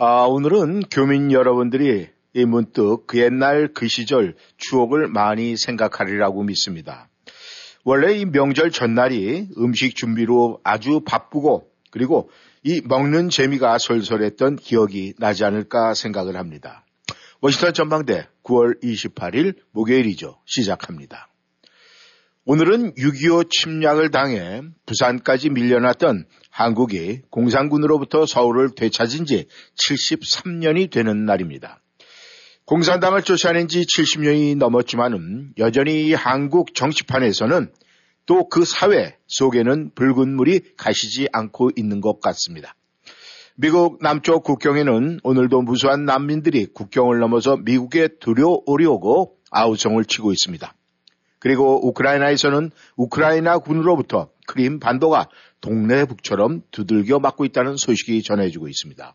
아, 오늘은 교민 여러분들이 이 문득 그 옛날 그 시절 추억을 많이 생각하리라고 믿습니다. 원래 이 명절 전날이 음식 준비로 아주 바쁘고 그리고 이 먹는 재미가 솔솔했던 기억이 나지 않을까 생각을 합니다. 워싱턴 전망대 9월 28일 목요일이죠. 시작합니다. 오늘은 6.25 침략을 당해 부산까지 밀려났던 한국이 공산군으로부터 서울을 되찾은 지 73년이 되는 날입니다. 공산당을 쫓아낸 지 70년이 넘었지만은 여전히 한국 정치판에서는 또 그 사회 속에는 붉은 물이 가시지 않고 있는 것 같습니다. 미국 남쪽 국경에는 오늘도 무수한 난민들이 국경을 넘어서 미국에 들여오려고 아우성을 치고 있습니다. 그리고 우크라이나에서는 우크라이나 군으로부터 크림 반도가 동네 북처럼 두들겨 맞고 있다는 소식이 전해지고 있습니다.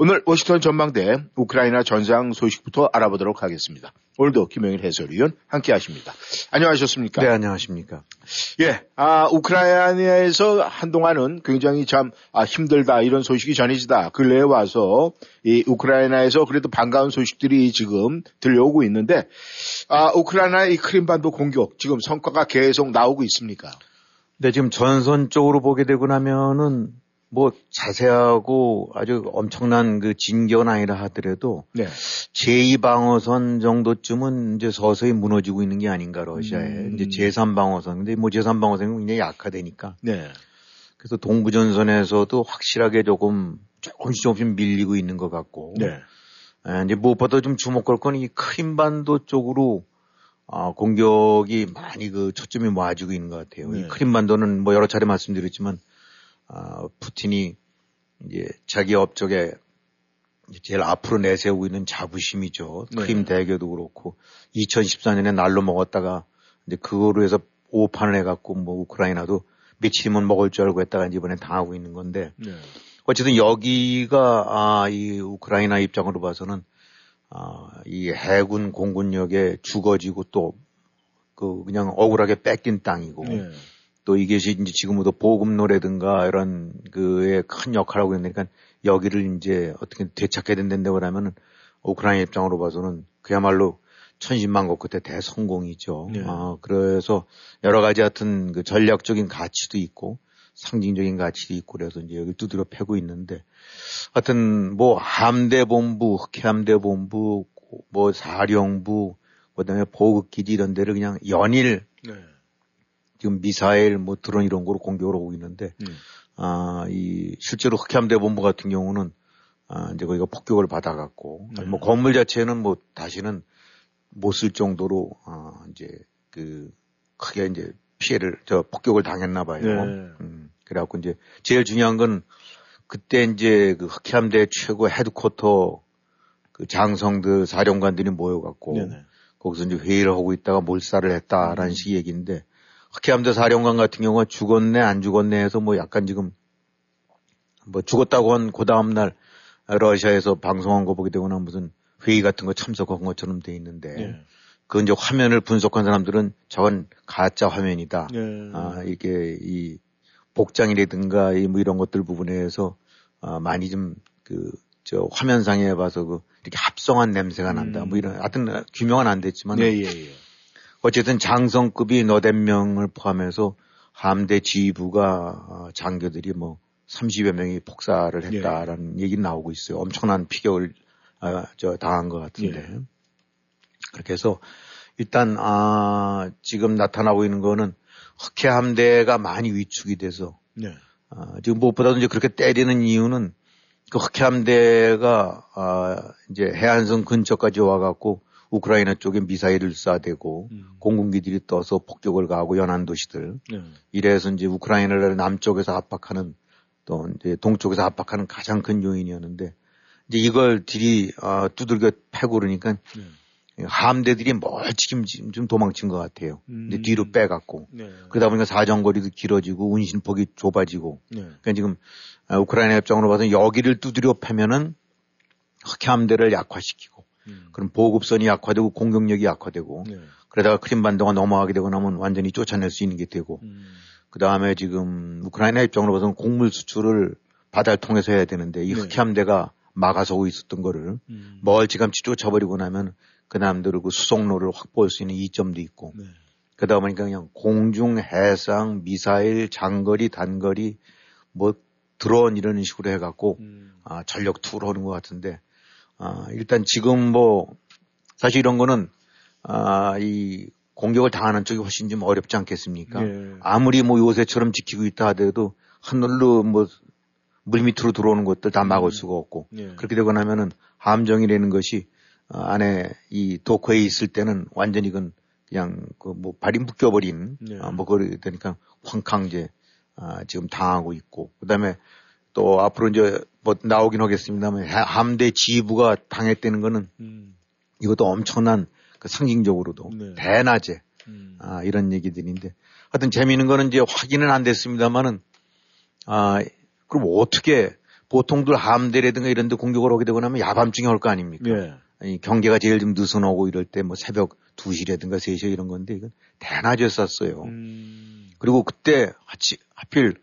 오늘 워싱턴 전망대 우크라이나 전장 소식부터 알아보도록 하겠습니다. 오늘도 김영일 해설위원 함께 하십니다. 안녕하셨습니까? 네, 안녕하십니까. 예, 아, 우크라이나에서 한동안은 굉장히 참 아, 힘들다 이런 소식이 전해지다. 근래에 와서 이 우크라이나에서 그래도 반가운 소식들이 지금 들려오고 있는데 아, 우크라이나의 이 크림반도 공격 지금 성과가 계속 나오고 있습니까? 네, 지금 전선 쪽으로 보게 되고 나면은 뭐 자세하고 아주 엄청난 그 진격은 아니라 하더라도 네. 제2방어선 정도쯤은 이제 서서히 무너지고 있는 게 아닌가 러시아에 음. 이제 제3방어선 근데 뭐 제3방어선은 굉장히 약화되니까 네. 그래서 동부전선에서도 확실하게 조금 조금씩 조금씩 밀리고 있는 것 같고 네. 에, 이제 무엇보다 좀 주목할 건 이 크림반도 쪽으로 아, 공격이 많이 그 초점이 모아지고 있는 것 같아요. 네. 이 크림반도는 뭐 여러 차례 말씀드렸지만 아, 푸틴이 이제 자기 업적에 제일 앞으로 내세우고 있는 자부심이죠. 네. 크림 대교도 그렇고 2014년에 날로 먹었다가 이제 그거로 해서 오판을 해갖고 뭐 우크라이나도 며칠이면 먹을 줄 알고 했다가 이번에 당하고 있는 건데 네. 어쨌든 여기가 아, 이 우크라이나 입장으로 봐서는 아, 이 해군 공군력에 죽어지고 또 그 그냥 억울하게 뺏긴 땅이고 네. 또 이것이 이제 지금부터 보급로라든가 이런 그에 큰 역할을 하고 있으니까 여기를 이제 어떻게 되찾게 된다고 하면은 우크라이나 입장으로 봐서는 그야말로 천신만고 끝에 대성공이죠. 네. 아, 그래서 여러 가지 하여튼 그 전략적인 가치도 있고 상징적인 가치도 있고 그래서 이제 여기 두드려 패고 있는데 하여튼 뭐 함대본부, 흑해함대본부, 뭐 사령부, 그다음에 보급기지 이런 데를 그냥 연일 네. 지금 미사일 뭐 드론 이런 거로 공격을 하고 있는데 음. 아, 이 실제로 흑해함대본부 같은 경우는 아, 이제 거기가 폭격을 받아갖고 네. 뭐 건물 자체는 뭐 다시는 못 쓸 정도로 아, 이제 그 크게 이제 피해를 저 폭격을 당했나 봐요. 네. 음, 그래갖고 이제 제일 중요한 건 그때 이제 그 흑해함대 최고 헤드쿼터 그 장성들 사령관들이 모여갖고 네네. 거기서 이제 회의를 하고 있다가 몰살을 했다라는 식의 얘기인데 흑해함대 사령관 같은 경우가 죽었네 안 죽었네 해서 뭐 약간 지금 뭐 죽었다고 한 그 다음날 러시아에서 방송한 거 보게 되거나 무슨 회의 같은 거 참석한 것처럼 돼 있는데 네. 그 이제 화면을 분석한 사람들은 저건 가짜 화면이다. 네. 아, 이게 이 복장이라든가 이뭐 이런 것들 부분에서 아, 많이 좀그 저 화면상에 봐서 그 이렇게 합성한 냄새가 난다. 음. 뭐 이런 하여튼 규명은 안 됐지만 예, 예, 예. 어쨌든 장성급이 너댓 명을 포함해서 함대 지휘부가 어, 장교들이 뭐 30여 명이 폭사를 예. 했다라는 얘기 나오고 있어요. 엄청난 피격을 아, 저 당한 것 같은데 예. 그렇게 해서 일단 아 지금 나타나고 있는 거는 흑해 함대가 많이 위축이 돼서 네. 아, 지금 무엇보다도 이제 그렇게 때리는 이유는 그 흑해함대가 아, 이제 해안선 근처까지 와갖고 우크라이나 쪽에 미사일을 쏴대고 음. 공군기들이 떠서 폭격을 가하고 연안 도시들 네. 이래서 이제 우크라이나를 남쪽에서 압박하는 또 이제 동쪽에서 압박하는 가장 큰 요인이었는데 이제 이걸 들이 어, 두들겨 패고 그러니까 네. 함대들이 멀찍이 좀 도망친 것 같아요. 음. 이제 뒤로 빼갖고 네. 그러다 보니까 사정거리도 길어지고 운신폭이 좁아지고 네. 그러니까 지금 아, 우크라이나 협정으로 봐서 여기를 두드려 패면은 흑해함대를 약화시키고 음. 그럼 보급선이 약화되고 공격력이 약화되고 네. 그러다가 크림반도가 넘어가게 되고 나면 완전히 쫓아낼 수 있는 게 되고 음. 그 다음에 지금 우크라이나 입장으로 봐서는 곡물 수출을 바다를 통해서 해야 되는데 이 네. 흑해함대가 막아서고 있었던 거를 음. 멀찌감치 쫓아버리고 나면 그 남들을 그 수송로를 확보할 수 있는 이점도 있고 네. 그러다 보니까 그냥 공중, 해상, 미사일, 장거리, 단거리, 뭐 드론 이런 식으로 해갖고 음. 아, 전력 투로 하는 것 같은데 아, 일단 지금 뭐 사실 이런 거는 아, 이 공격을 당하는 쪽이 훨씬 좀 어렵지 않겠습니까? 네. 아무리 뭐 요새처럼 지키고 있다 하더라도 하늘로 뭐 물밑으로 들어오는 것들 다 막을 수가 없고 네. 그렇게 되고 나면은 함정이라는 것이 어, 안에 이 도커에 있을 때는 완전히 그건 그냥 그 뭐 발이 묶여버린 네. 아, 뭐 그러게 되니까 황캉제 아, 지금 당하고 있고 그다음에 또 앞으로 이제 뭐 나오긴 하겠습니다만 해- 함대 지부가 당했다는 거는 음. 이것도 엄청난 그 상징적으로도 네. 대낮에 음. 아, 이런 얘기들인데 하여튼 재미있는 거는 이제 확인은 안 됐습니다만은 아 그럼 어떻게 보통들 함대라든가 이런 데 공격을 하게 되고 나면 야밤중에 올 거 아닙니까? 네. 아니, 경계가 제일 좀 느슨하고 이럴 때 뭐 새벽 2시라든가 3시 이런 건데 이건 대낮에 쐈어요. 음. 그리고 그때 하치, 하필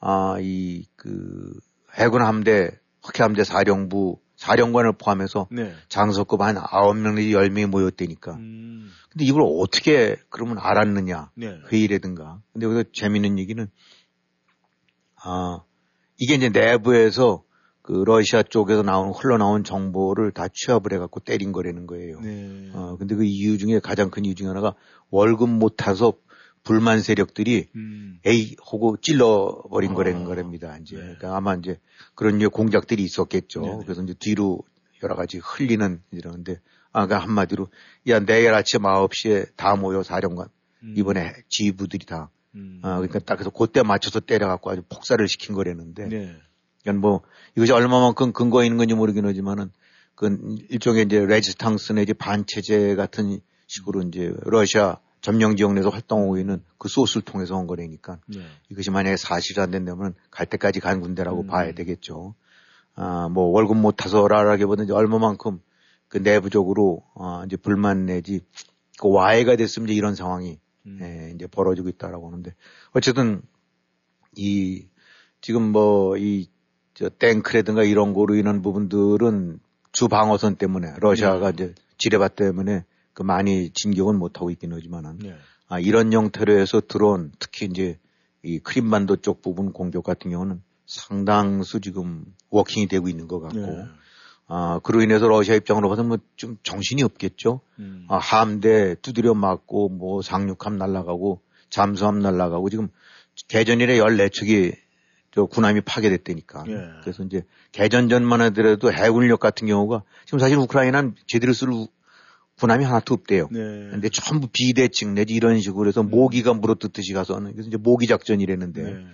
아, 이 그 해군 함대, 흑해 함대 사령부 사령관을 포함해서 네. 장성급 한 9명 내지 10명이 모였다니까. 음. 근데 이걸 어떻게 그러면 알았느냐? 네. 회의라든가. 근데 여기서 재밌는 얘기는 아, 이게 이제 내부에서 그 러시아 쪽에서 나온 흘러나온 정보를 다 취합을 해갖고 때린 거라는 거예요. 네. 어, 근데 그 이유 중에 가장 큰 이유 중에 하나가 월급 못 타서 불만 세력들이 음. 에이 하고 찔러버린 아, 거라는 거랍니다. 이제 네. 그러니까 아마 이제 그런 이제 공작들이 있었겠죠. 네네. 그래서 이제 뒤로 여러 가지 흘리는 이러는데 아, 그 한마디로 야 내일 아침 9시에 다 모여 사령관 음. 이번에 지휘부들이 다 음. 아, 그러니까 딱 그래서 그때 맞춰서 때려갖고 아주 폭사를 시킨 거라는데 네. 그러니까 뭐 이것이 얼마만큼 근거가 있는 건지 모르긴 하지만은 그 일종의 이제 레지스탕스 내지 반체제 같은 식으로 이제 러시아 점령 지역 내에서 활동하고 있는 그 소스를 통해서 온 거라니까 네. 이것이 만약에 사실이 안 된다면 갈 때까지 간 군대라고 음. 봐야 되겠죠. 아, 뭐 월급 못 타서라라기보다 이제 얼마만큼 그 내부적으로 아, 이제 불만 내지 그 와해가 됐으면 이제 이런 상황이 음. 예, 이제 벌어지고 있다라고 하는데 어쨌든 이 지금 뭐 이 저 탱크라든가 이런 거로 인한 부분들은 주 방어선 때문에 러시아가 이제 지뢰밭 때문에 그 많이 진격은 못 하고 있긴 하지만은 네. 아, 이런 형태로 해서 드론 특히 이제 이 크림반도 쪽 부분 공격 같은 경우는 상당수 지금 워킹이 되고 있는 것 같고 네. 아, 그로 인해서 러시아 입장으로 봐서 뭐 좀 정신이 없겠죠. 음. 아, 함대 두드려 맞고 뭐 상륙함 날아가고 잠수함 날아가고 지금 개전일에 14척이 저 군함이 파괴됐다니까. 예. 그래서 이제 개전전만 하더라도 해군력 같은 경우가 지금 사실 우크라이나는 제대로 쓸 우- 군함이 하나도 없대요. 네. 근데 전부 비대칭 내지 이런 식으로 해서 모기가 물어뜯듯이 가서는 그래서 이제 모기 작전이라는데 네.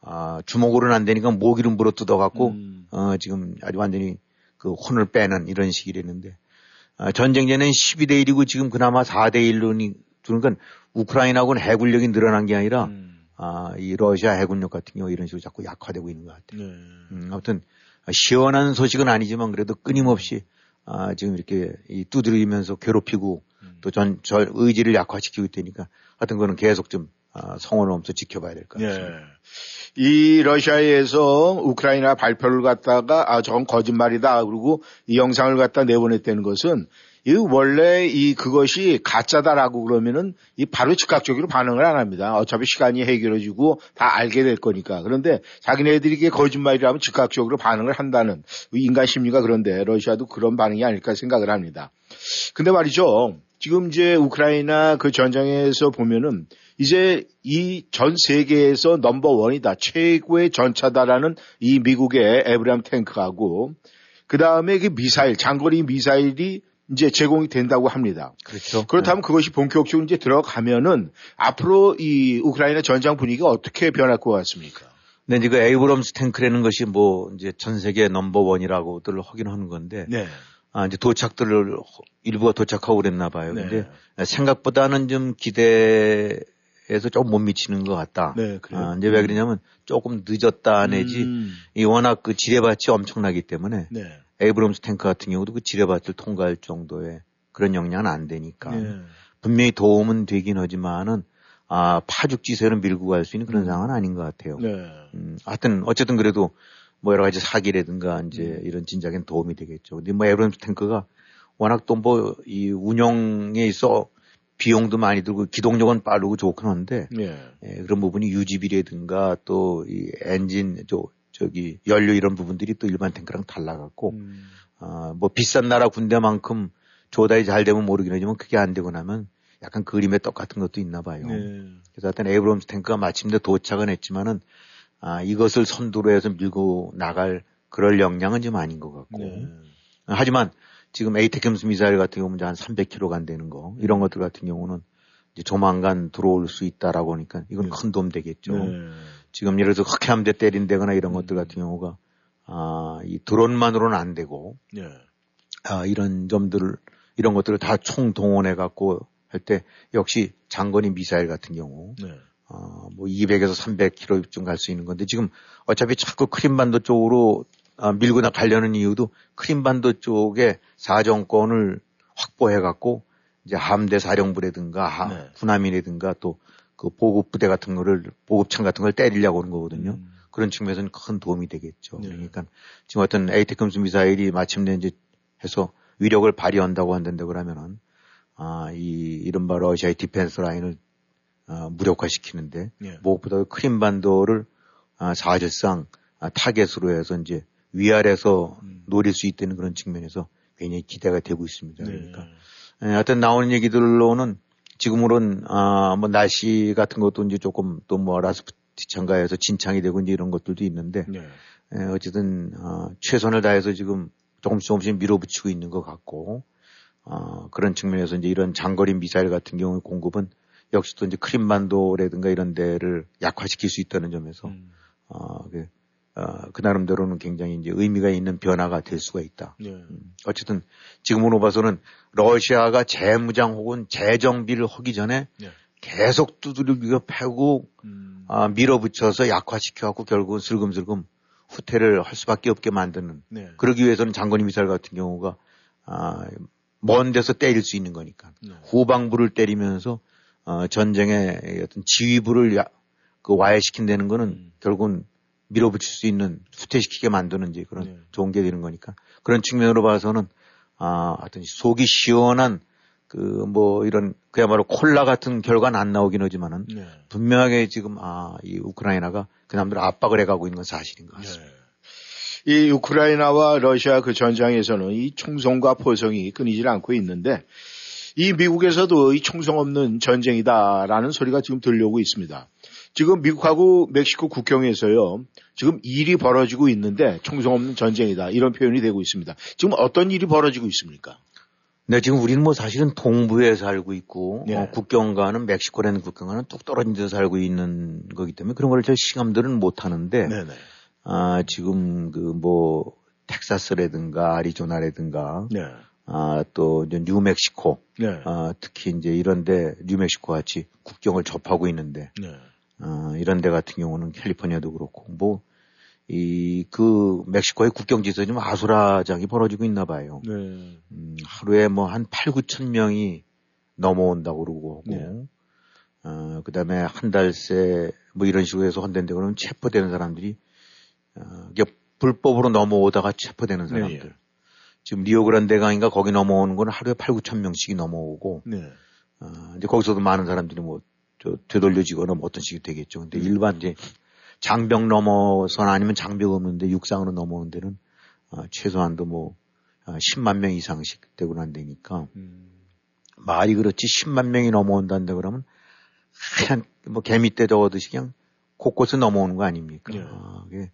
아, 주먹으로는 안 되니까 모기를 물어뜯어 갖고 음. 어, 지금 아주 완전히 그 혼을 빼는 이런 식이랬는데, 아, 전쟁 전엔 12대 1이고 지금 그나마 4대 1로, 그러니까 우크라이나하고는 해군력이 늘어난 게 아니라, 음. 아, 이 러시아 해군력 같은 경우 이런 식으로 자꾸 약화되고 있는 것 같아요. 네. 음, 아무튼, 시원한 소식은 아니지만 그래도 끊임없이, 아, 지금 이렇게 이 두드리면서 괴롭히고 음. 또 전, 저 의지를 약화시키고 있다니까 하여튼 그거는 계속 좀, 아, 성원하면서 지켜봐야 될것 네. 같습니다. 이 러시아에서 우크라이나 발표를 갖다가 아 저건 거짓말이다 그리고 이 영상을 갖다 내보냈다는 것은 이 원래 이 그것이 가짜다라고 그러면은 이 바로 즉각적으로 반응을 안 합니다. 어차피 시간이 해결해주고 다 알게 될 거니까. 그런데 자기네들이 이게 거짓말이라면 즉각적으로 반응을 한다는 이 인간 심리가 그런데 러시아도 그런 반응이 아닐까 생각을 합니다. 근데 말이죠. 지금 이제 우크라이나 그 전장에서 보면은 이제 이 전 세계에서 넘버 원이다. 최고의 전차다라는 이 미국의 에브람 탱크하고 그 다음에 그 미사일, 장거리 미사일이 이제 제공이 된다고 합니다. 그렇죠. 그렇다면 그것이 본격적으로 이제 들어가면은 앞으로 이 우크라이나 전장 분위기가 어떻게 변할 것 같습니까? 근데 이제 그 에이브럼스 탱크라는 것이 뭐 이제 전 세계 넘버 원이라고들 하긴 하는 건데 네. 아 이제 도착들을 일부가 도착하고 그랬나 봐요. 네. 근데 생각보다는 좀 기대 에서 조금 못 미치는 것 같다. 네, 그래요. 아, 이제 왜 그러냐면 조금 늦었다 내지 음, 이 워낙 그 지뢰밭이 엄청나기 때문에 네. 에이브럼스 탱크 같은 경우도 그 지뢰밭을 통과할 정도의 그런 역량은 안 되니까 네. 분명히 도움은 되긴 하지만은 아 파죽지세로 밀고 갈 수 있는 그런 상황은 아닌 것 같아요. 네. 음, 하여튼 어쨌든 그래도 뭐 여러 가지 사기라든가 이제 음. 이런 진작엔 도움이 되겠죠. 근데 뭐 에브럼스 탱크가 워낙 또 뭐 이 운영에 있어 비용도 많이 들고 기동력은 빠르고 좋긴 한데 네. 예, 그런 부분이 유지비라든가 또 이 엔진 저 저기 연료 이런 부분들이 또 일반 탱크랑 달라갖고 음, 아, 뭐 비싼 나라 군대만큼 조달이 잘 되면 모르긴 하지만 그게 안 되고 나면 약간 그림의 떡 같은 것도 있나 봐요. 네. 그래서 하여튼 에이브럼스 탱크가 마침내 도착은 했지만은 아, 이것을 선두로 해서 밀고 나갈 그럴 역량은 좀 아닌 것 같고. 네. 아, 하지만 지금 에이테크스 미사일 같은 경우는 한 300km 간되는 거 이런 것들 같은 경우는 이제 조만간 들어올 수 있다라고 하니까 이건 네. 큰 도움 되겠죠. 네. 지금 예를 들어서 흑해함대 때린다거나 이런 음. 것들 같은 경우가 아, 이 드론만으로는 안 되고 네. 아, 이런 점들을 이런 것들을 다 총동원해 갖고 할 때 역시 장거리 미사일 같은 경우 네. 어, 뭐 200에서 300km쯤 갈 수 있는 건데 지금 어차피 자꾸 크림반도 쪽으로 아, 밀고 나가려는 이유도 크림반도 쪽에 사정권을 확보해 갖고 이제 함대 사령부라든가 하- 네. 군함이라든가 또 그 보급 부대 같은 거를 보급창 같은 걸 때리려고 하는 거거든요. 음. 그런 측면에서는 큰 도움이 되겠죠. 네. 그러니까 지금 어떤 에이테크스 미사일이 마침내 이제 해서 위력을 발휘한다고 한다는데 그러면은 아, 이 이른바 러시아의 defense line을 아, 무력화시키는데 네. 무엇보다 크림반도를 아, 사실상 아, 타겟으로 해서 이제 위아래서 음. 노릴 수 있다는 그런 측면에서 굉장히 기대가 되고 있습니다. 네. 그러니까 예, 하여튼 나오는 얘기들로는 지금으로는 아, 뭐 날씨 같은 것도 이제 조금 또 뭐 라스푸티차가 돼서 진창이 되고 이제 이런 것들도 있는데 네. 예, 어쨌든 어, 최선을 다해서 지금 조금씩 조금씩 밀어붙이고 있는 것 같고 어, 그런 측면에서 이제 이런 장거리 미사일 같은 경우 공급은 역시 또 이제 크림반도라든가 이런 데를 약화시킬 수 있다는 점에서 음. 어, 그, 어, 그 나름대로는 굉장히 이제 의미가 있는 변화가 될 수가 있다. 네. 음, 어쨌든 지금으로 봐서는 러시아가 재무장 혹은 재정비를 하기 전에 네. 계속 두드리고 패고 음. 아, 밀어붙여서 약화시켜갖고 결국은 슬금슬금 후퇴를 할 수밖에 없게 만드는. 네. 그러기 위해서는 장거리 미사일 같은 경우가 아, 먼 데서 때릴 수 있는 거니까. 네. 후방부를 때리면서 어, 전쟁의 어떤 지휘부를 야, 그 와해시킨다는 거는 음. 결국은 밀어붙일 수 있는 후퇴시키게 만드는 이제 그런 네. 좋은 게 되는 거니까 그런 측면으로 봐서는 아, 어떤 속이 시원한 그 뭐 이런 그야말로 콜라 같은 결과는 안 나오긴 하지만은 네. 분명하게 지금 아, 이 우크라이나가 그 남들 압박을 해가고 있는 건 사실인 것 같습니다. 네. 이 우크라이나와 러시아 그 전장에서는 이 총성과 포성이 끊이질 않고 있는데 이 미국에서도 이 총성 없는 전쟁이다라는 소리가 지금 들려오고 있습니다. 지금 미국하고 멕시코 국경에서요. 지금 일이 벌어지고 있는데 총성 없는 전쟁이다 이런 표현이 되고 있습니다. 지금 어떤 일이 벌어지고 있습니까? 네, 지금 우리는 뭐 사실은 동부에 살고 있고 네. 어, 국경과는 멕시코라는 국경과는 뚝 떨어진 데서 살고 있는 거기 때문에 그런 걸 저희 시감들은 못 하는데 네 네. 아, 지금 그 뭐 텍사스라든가 아리조나라든가 네. 아, 또 뉴멕시코 네. 아, 특히 이제 이런데 뉴멕시코 같이 국경을 접하고 있는데 네. 아, 이런 데 같은 경우는 캘리포니아도 그렇고 뭐 이 그 멕시코의 국경지에서 지금 아수라장이 벌어지고 있나 봐요. 네. 음, 하루에 뭐 한 8, 9천 명이 넘어온다고 그러고, 네. 어, 그 다음에 한 달 새 뭐 이런 식으로 해서 헌댄데 그러면 체포되는 사람들이, 어, 이게 불법으로 넘어오다가 체포되는 사람들. 네, 예. 지금 리오그란데 강인가 거기 넘어오는 건 하루에 8, 9천 명씩이 넘어오고, 네. 어, 이제 거기서도 많은 사람들이 뭐, 저, 되돌려지거나 뭐 어떤 식이 되겠죠. 근데 일반 이제 장벽 넘어선 아니면 장벽 없는데 육상으로 넘어오는 데는, 어, 최소한도 뭐, 어, 10만 명 이상씩 되고 난다니까. 음. 말이 그렇지 10만 명이 넘어온다는데 그러면 하얀 뭐 개미떼 저어듯이 그냥 곳곳에 넘어오는 거 아닙니까? 예. 아, 그게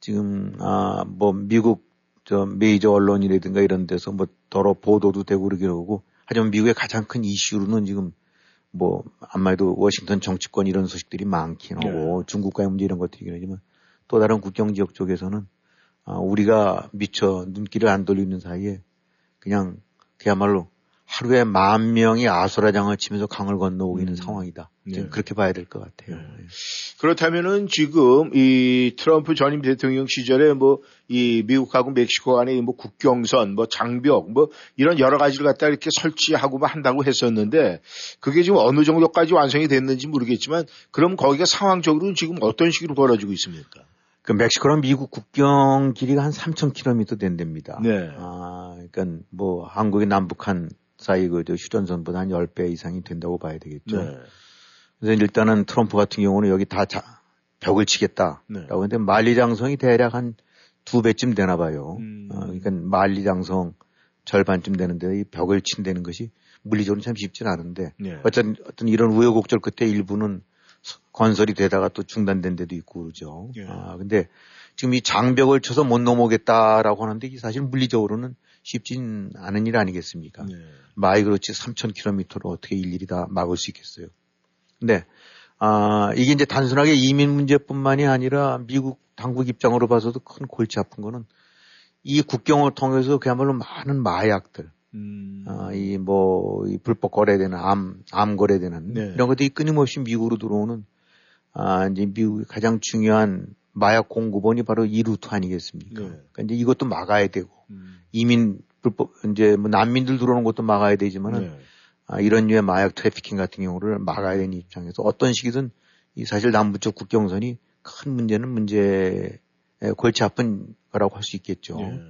지금 아 뭐 미국 저 메이저 언론이라든가 이런 데서 뭐 더러 보도도 되고 그러긴 하고 하지만 미국의 가장 큰 이슈로는 지금 뭐 아마도 워싱턴 정치권 이런 소식들이 많긴 하고 중국과의 문제 이런 것들이긴 하지만 또 다른 국경 지역 쪽에서는 아, 우리가 미처 눈길을 안 돌리는 사이에 그냥 그야말로 하루에 만 명이 아수라장을 치면서 강을 건너오고 있는 음. 상황이다. 네. 그렇게 봐야 될 것 같아요. 네. 예. 그렇다면은 지금 이 트럼프 전임 대통령 시절에 뭐 이 미국하고 멕시코 간의 뭐 국경선, 뭐 장벽, 뭐 이런 여러 가지를 갖다 이렇게 설치하고 뭐 한다고 했었는데 그게 지금 어느 정도까지 완성이 됐는지 모르겠지만 그럼 거기가 상황적으로는 지금 어떤 식으로 벌어지고 있습니까? 그 멕시코랑 미국 국경 길이가 한 3,000km 된답니다. 네. 아, 그러니까 뭐 한국의 남북한 사이 그 휴전선보다 한 10배 이상이 된다고 봐야 되겠죠. 네. 그래서 일단은 트럼프 같은 경우는 여기 다 자, 벽을 치겠다라고 네. 했는데 만리장성이 대략 한 두 배쯤 되나 봐요. 음. 어, 그러니까 만리장성 절반쯤 되는데 이 벽을 친다는 것이 물리적으로 참 쉽지는 않은데 네. 어쨌든 어떤 이런 우여곡절 끝에 일부는 건설이 되다가 또 중단된 데도 있고 그러죠. 예. 아, 근데 지금 이 장벽을 쳐서 못 넘어오겠다라고 하는데 이게 사실 물리적으로는 쉽진 않은 일 아니겠습니까? 네. 마이 그렇지 3,000km로 어떻게 일일이 다 막을 수 있겠어요. 근데, 아, 이게 이제 단순하게 이민 문제뿐만이 아니라 미국 당국 입장으로 봐서도 큰 골치 아픈 거는 이 국경을 통해서 그야말로 많은 마약들, 음. 아, 이 뭐, 이 불법 거래되는 암, 암 거래되는 네. 이런 것들이 끊임없이 미국으로 들어오는 아, 이제 미국의 가장 중요한 마약 공급원이 바로 이 루트 아니겠습니까? 네. 그러니까 이제 이것도 막아야 되고 음. 이민 불법 이제 뭐 난민들 들어오는 것도 막아야 되지만은 네. 아, 이런 류의 마약 trafficking 같은 경우를 막아야 되는 입장에서 어떤 식이든 이 사실 남부 쪽 국경선이 큰 문제는 문제에 골치 아픈 거라고 할 수 있겠죠. 네.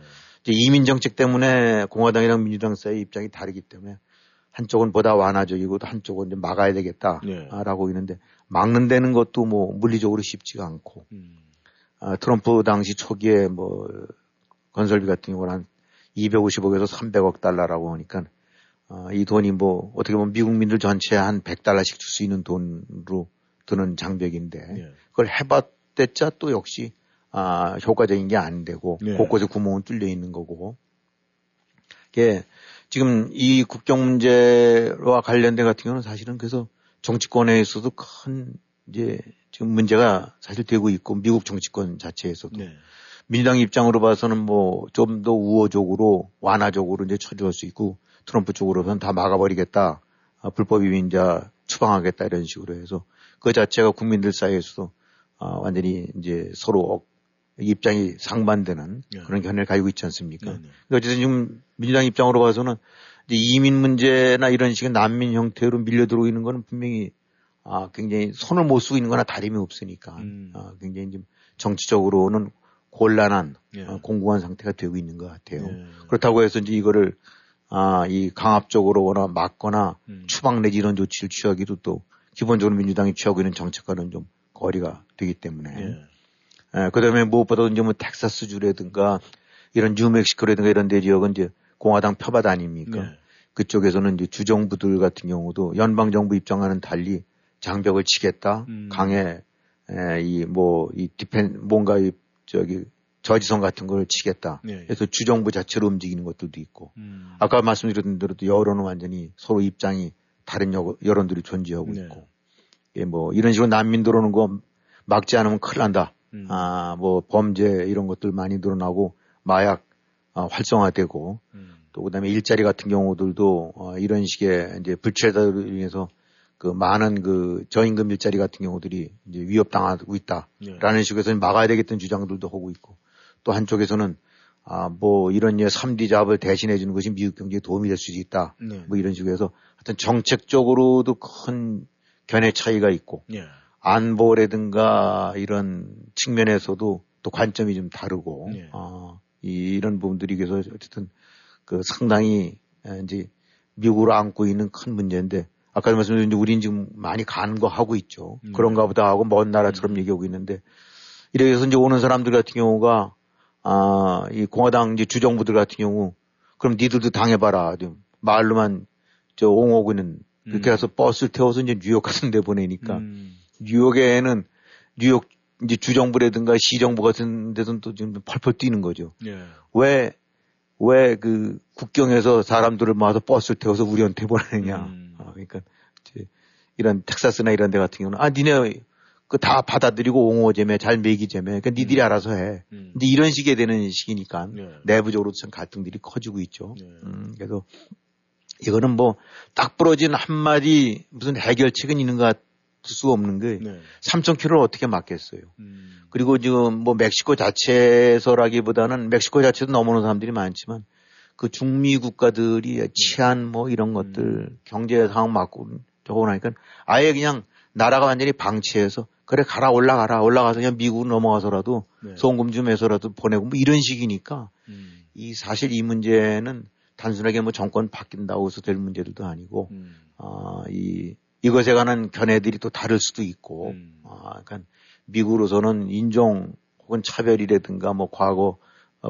이제 이민 정책 때문에 공화당이랑 민주당 사이 입장이 다르기 때문에 한쪽은 보다 완화적이고 한쪽은 이제 막아야 되겠다라고 네. 있는데 막는 데는 것도 뭐 물리적으로 쉽지가 않고 음. 아, 트럼프 당시 초기에 뭐 건설비 같은 경우는 한 250억에서 300억 달러라고 하니까 어, 이 돈이 뭐 어떻게 보면 미국민들 전체에 한 100달러씩 줄 수 있는 돈으로 드는 장벽인데 예. 그걸 해봤댔자 또 역시 아, 효과적인 게 안 되고 예. 곳곳에 구멍은 뚫려 있는 거고 이게 지금 이 국경 문제와 관련된 같은 경우는 사실은 그래서 정치권에서도 큰 이제 지금 문제가 사실 되고 있고 미국 정치권 자체에서도 네. 민주당 입장으로 봐서는 뭐 좀 더 우호적으로 완화적으로 이제 처리할 수 있고 트럼프 쪽으로는 다 막아버리겠다. 아, 불법 이민자 추방하겠다 이런 식으로 해서 그 자체가 국민들 사이에서도 아, 완전히 이제 서로 입장이 상반되는 네. 그런 견해를 가지고 있지 않습니까? 네, 네. 어쨌든 지금 민주당 입장으로 봐서는 이제 이민 문제나 이런 식의 난민 형태로 밀려 들어오고 있는 거는 분명히 아, 굉장히 손을 못 쓰고 있는 거나 다름이 없으니까 음. 아, 굉장히 좀 정치적으로는 곤란한 예. 어, 공공한 상태가 되고 있는 것 같아요. 예. 그렇다고 해서 이제 이거를 아, 이 강압적으로거나 막거나 음. 추방 내지 이런 조치를 취하기도 또 기본적으로 민주당이 취하고 있는 정책과는 좀 거리가 되기 때문에. 예. 예, 그 다음에 무엇보다 이제 뭐 텍사스 주라든가 이런 뉴멕시코라든가 이런 데 지역은 이제 공화당 표밭 아닙니까? 네. 그쪽에서는 이제 주정부들 같은 경우도 연방 정부 입장과는 달리 장벽을 치겠다. 음. 강에 이뭐 이 디펜 뭔가 이 저기 저지선 같은 걸 치겠다. 네. 그래서 주정부 자체로 움직이는 것들도 있고 음. 아까 말씀드렸던 대로 여론은 완전히 서로 입장이 다른 여론들이 존재하고 네. 있고 예, 뭐 이런 식으로 난민 들어오는 거 막지 않으면 큰일 난다. 음. 아, 뭐 범죄 이런 것들 많이 늘어나고 마약 어, 활성화되고 음. 또 그다음에 일자리 같은 경우들도 어, 이런 식의 이제 불체자로 인해서 그 많은 그 저임금 일자리 같은 경우들이 이제 위협당하고 있다라는 네. 식으로 해서 막아야 되겠다는 주장들도 하고 있고 또 한쪽에서는 아, 뭐 이런 예 3D 잡을 대신해 주는 것이 미국 경제에 도움이 될 수 있다. 네. 뭐 이런 식으로 해서 하여튼 정책적으로도 큰 견해 차이가 있고 네. 안보라든가 이런 측면에서도 또 관점이 좀 다르고 네. 어, 이 런 부분들이 그래서 어쨌든 그 상당히 이제 미국으로 안고 있는 큰 문제인데 아까 말씀드린 우리는 지금 많이 간과하고 있죠. 음. 그런가 보다 하고 먼 나라처럼 음. 얘기하고 있는데 이래서 이제 오는 사람들 같은 경우가 아, 이 공화당 이제 주정부들 같은 경우 그럼 니들도 당해봐라. 좀 말로만 저 옹호고 있는 그렇게 음. 해서 버스를 태워서 이제 뉴욕 같은 데 보내니까 음. 뉴욕에는 뉴욕 이제 주정부라든가 시정부 같은 데서는 또 지금 펄펄 뛰는 거죠. 예. 왜, 왜 그 국경에서 사람들을 모아서 버스를 태워서 우리한테 보내느냐. 음. 어, 그러니까 이제 이런 텍사스나 이런 데 같은 경우는 아, 니네 그 다 받아들이고 옹호 제매 잘 매기 제매 그러니까 니들이 음. 알아서 해. 음. 이제 이런 식이 되는 시기니까 네. 내부적으로 참 갈등들이 커지고 있죠. 네. 음, 그래서 이거는 뭐 딱 부러진 한 마디 무슨 해결책은 있는 것 같을 수 없는 게 네. 3,000km를 어떻게 막겠어요. 음. 그리고 지금 뭐 멕시코 자체에서라기보다는 멕시코 자체도 넘어오는 사람들이 많지만 그 중미 국가들이 치안 뭐 이런 것들 경제 상황 맞고 저거 나니까 아예 그냥 나라가 완전히 방치해서 그래 가라 올라가라 올라가서 그냥 미국 넘어가서라도 네. 송금 좀 해서라도 보내고 뭐 이런 식이니까 음. 이 사실 이 문제는 단순하게 뭐 정권 바뀐다고 해서 될 문제들도 아니고 음. 아, 이 이것에 관한 견해들이 또 다를 수도 있고 음. 아, 그러니까 미국으로서는 인종 혹은 차별이라든가 뭐 과거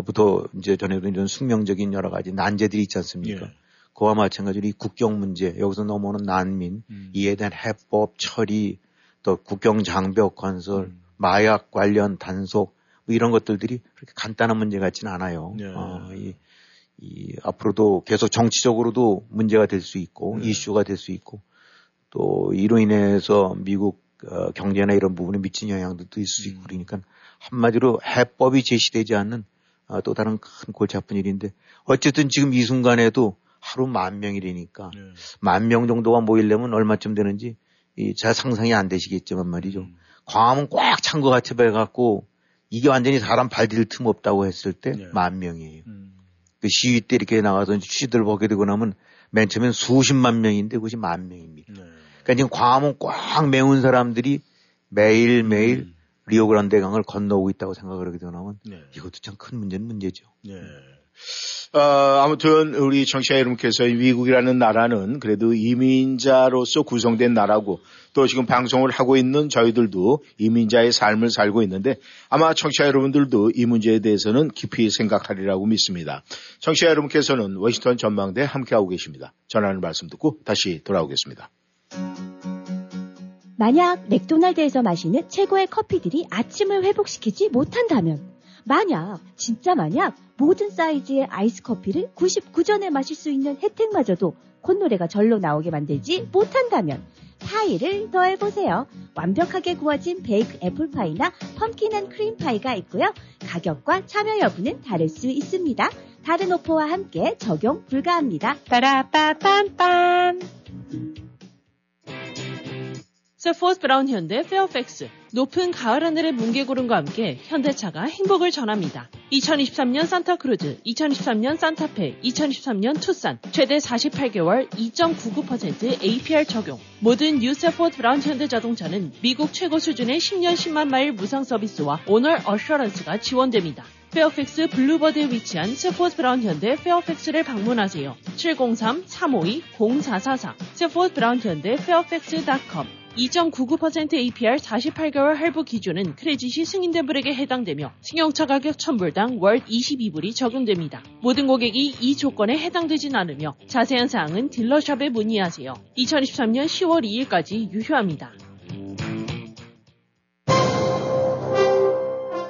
부터 이제 전에도 이런 숙명적인 여러 가지 난제들이 있지 않습니까? 예. 그와 마찬가지로 이 국경 문제, 여기서 넘어오는 난민, 음. 이에 대한 해법 처리, 또 국경 장벽 건설, 음. 마약 관련 단속, 뭐 이런 것들들이 그렇게 간단한 문제 같지는 않아요. 네. 어, 이, 이 앞으로도 계속 정치적으로도 문제가 될 수 있고, 네. 이슈가 될 수 있고, 또 이로 인해서 미국 어, 경제나 이런 부분에 미친 영향들도 있을 수 있고 음. 그러니까 한마디로 해법이 제시되지 않는 어, 또 다른 큰 골치 아픈 일인데 어쨌든 지금 이 순간에도 하루 만 명이라니까 네. 만명 정도가 모이려면 얼마쯤 되는지 이 잘 상상이 안 되시겠지만 말이죠. 음. 광화문 꽉 찬 것 같이 해갖고 이게 완전히 사람 발딜 틈 없다고 했을 때 네. 만 명이에요. 음. 그 시위 때 이렇게 나가서 취재들 보게 되고 나면 맨 처음엔 수십만 명인데 그것이 만 명입니다. 네. 그러니까 지금 광화문 꽉 메운 사람들이 매일 매일 음. 리오그란데 강을 건너오고 있다고 생각을 하게 되면 네. 이것도 참 큰 문제는 문제죠. 네. 어, 아무튼 우리 청취자 여러분께서 미국이라는 나라는 그래도 이민자로서 구성된 나라고 또 지금 방송을 하고 있는 저희들도 이민자의 삶을 살고 있는데 아마 청취자 여러분들도 이 문제에 대해서는 깊이 생각하리라고 믿습니다. 청취자 여러분께서는 워싱턴 전망대 함께하고 계십니다. 전하는 말씀 듣고 다시 돌아오겠습니다. 만약 맥도날드에서 마시는 최고의 커피들이 아침을 회복시키지 못한다면, 만약, 진짜 만약 모든 사이즈의 아이스 커피를 99전에 마실 수 있는 혜택마저도 콧노래가 절로 나오게 만들지 못한다면, 파이를 더해보세요. 완벽하게 구워진 baked apple pie나 pumpkin and creme pie가 있고요. 가격과 참여 여부는 다를 수 있습니다. 다른 오퍼와 함께 적용 불가합니다. 빠라빠빰빰. 세포드 브라운 현대 페어팩스 높은 가을 하늘의 뭉게구름과 함께 현대차가 행복을 전합니다. 2023년 산타크루즈, 2023년 산타페, 2023년 투싼 최대 48개월 2.99% APR 적용. 모든 new 세포드 브라운 현대 자동차는 미국 최고 수준의 10년 10만 마일 무상 서비스와 owner assurance가 지원됩니다. 페어팩스 Boulevard에 위치한 세포드 브라운 현대 페어팩스를 방문하세요. 703-352-0444 세포드 브라운 현대 페어팩스.com 2.99% APR 48개월 할부 기준은 크레딧이 승인된 분에게 해당되며 승용차 가격 1000불당 월 22불이 적용됩니다. 모든 고객이 이 조건에 해당되진 않으며 자세한 사항은 dealer shop에 문의하세요. 2023년 10월 2일까지 유효합니다.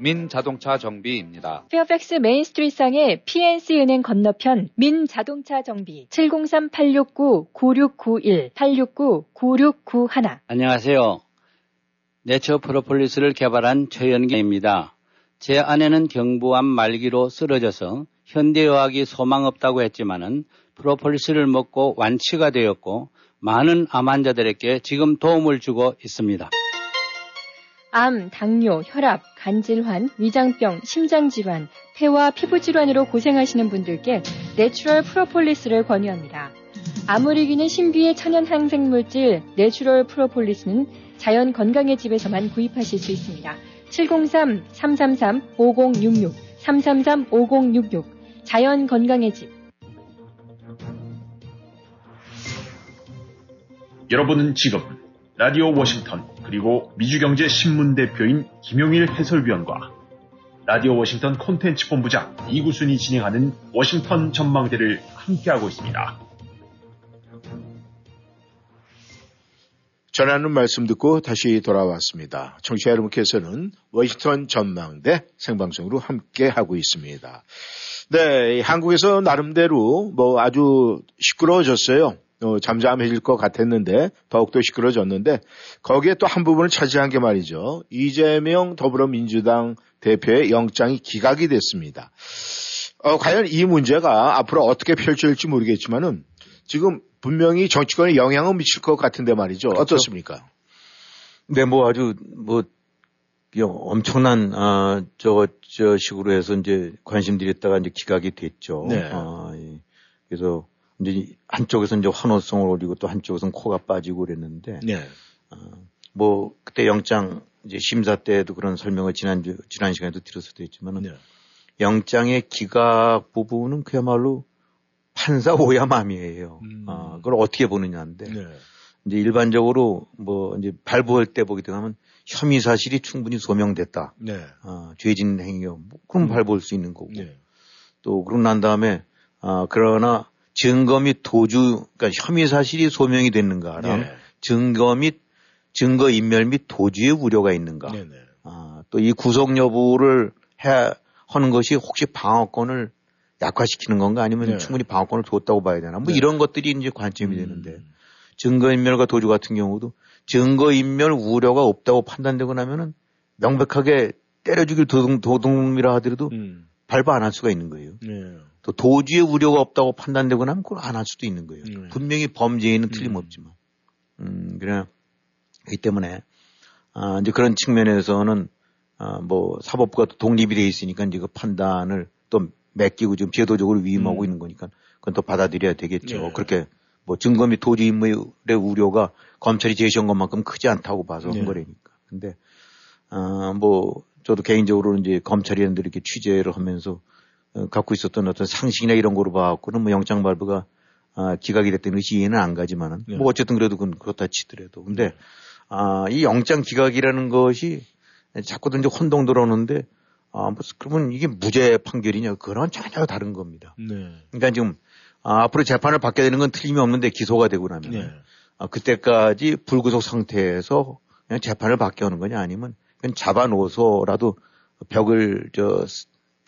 민자동차 정비입니다. 페어팩스 메인스트리트상의 PNC 은행 건너편 민자동차 정비 703-869-9691 869-9691 안녕하세요. 내처 프로폴리스를 개발한 최연기입니다. 제 아내는 경부암 말기로 쓰러져서 현대의학이 소망 없다고 했지만은 프로폴리스를 먹고 완치가 되었고 많은 암 환자들에게 지금 도움을 주고 있습니다. 암, 당뇨, 혈압, 간질환, 위장병, 심장질환, 폐와 피부질환으로 고생하시는 분들께 Natural 프로폴리스를 권유합니다. 암을 이기는 신비의 천연 항생물질 Natural 프로폴리스는 자연 건강의 집에서만 구입하실 수 있습니다. 703-333-5066, 333-5066, 자연 건강의 집. 여러분은 지금 라디오 워싱턴 그리고 미주경제 신문 대표인 김용일 해설위원과 라디오 워싱턴 콘텐츠 본부장 이구순이 진행하는 워싱턴 전망대를 함께하고 있습니다. 전하는 말씀 듣고 다시 돌아왔습니다. 청취자 여러분께서는 워싱턴 전망대 생방송으로 함께 하고 있습니다. 네, 한국에서 나름대로 뭐 아주 시끄러워졌어요. 어, 잠잠해질 것 같았는데 더욱더 시끄러졌는데 거기에 또 한 부분을 차지한 게 말이죠. 이재명 더불어민주당 대표의 영장이 기각이 됐습니다. 어, 과연 이 문제가 앞으로 어떻게 펼쳐질지 모르겠지만은 지금 분명히 정치권에 영향을 미칠 것 같은데 말이죠. 그렇죠. 어떻습니까? 네, 뭐 아주 뭐 엄청난 아, 저, 저 식으로 해서 이제 관심 들였다가 이제 기각이 됐죠. 네. 아, 예. 그래서 이제 한쪽에서 이제 환호성을 올리고 또 한쪽에서는 코가 빠지고 그랬는데. 네. 어, 뭐 그때 영장 이제 심사 때도 그런 설명을 지난 지난 시간에도 드렸어도 했지만은 네. 영장의 기각 부분은 그야말로 판사 오야맘이에요. 음. 아, 그걸 어떻게 보느냐인데. 네. 이제 일반적으로 뭐 이제 발부할 때 보게 되면 혐의 사실이 충분히 소명됐다. 네. 아, 죄진 행위요. 뭐 그럼 음. 발부할 수 있는 거고. 네. 또 그러고 난 다음에 아, 그러나 증거 및 도주, 그러니까 혐의 사실이 소명이 됐는가랑 네. 증거 및 증거 인멸 및 도주의 우려가 있는가. 네, 네. 아, 또 이 구속 여부를 해 하는 것이 혹시 방어권을 약화시키는 건가 아니면 네. 충분히 방어권을 줬다고 봐야 되나. 뭐 네. 이런 것들이 이제 관점이 음. 되는데 증거 인멸과 도주 같은 경우도 증거 인멸 우려가 없다고 판단되고 나면은 명백하게 때려 죽일 도둑, 도둑이라 하더라도 음. 발부 안 할 수가 있는 거예요. 네. 또 도주의 우려가 없다고 판단되고 나면 그걸 안 할 수도 있는 거예요. 네. 분명히 범죄에는 음. 틀림없지만. 음, 그래. 이 때문에, 아, 이제 그런 측면에서는, 아, 뭐, 사법부가 또 독립이 돼 있으니까 이제 그 판단을 또 맡기고 지금 제도적으로 위임하고 음. 있는 거니까 그건 또 받아들여야 되겠죠. 네. 그렇게 뭐 증거 및 도주 인물의 우려가 검찰이 제시한 것만큼 크지 않다고 봐서 네. 한 거라니까. 근데, 아, 뭐, 저도 개인적으로 이제 검찰위원들이 이렇게 취재를 하면서 어, 갖고 있었던 어떤 상식이나 이런 거로 봐갖고는 뭐 영장 발부가 아, 기각이 됐다는 것이 이해는 안 가지만은 네. 뭐 어쨌든 그래도 그건 그렇다 치더라도 근데 네. 아, 이 영장 기각이라는 것이 자꾸도 이제 혼동 들어오는데 아, 뭐 그러면 이게 무죄 판결이냐 그런 전혀 다른 겁니다. 네. 그러니까 지금 아, 앞으로 재판을 받게 되는 건 틀림이 없는데 기소가 되고 나면 네. 아, 그때까지 불구속 상태에서 그냥 재판을 받게 하는 거냐 아니면 잡아놓어서라도 벽을 저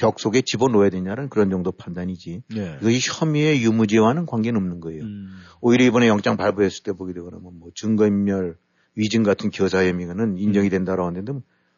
벽 속에 집어넣어야 되냐는 그런 정도 판단이지. 네. 이것이 혐의의 유무죄와는 관계는 없는 거예요. 음. 오히려 이번에 영장 발부했을 때 보게 되거나 뭐 증거인멸, 위증 같은 교사 혐의는 인정이 음. 된다라고 하는데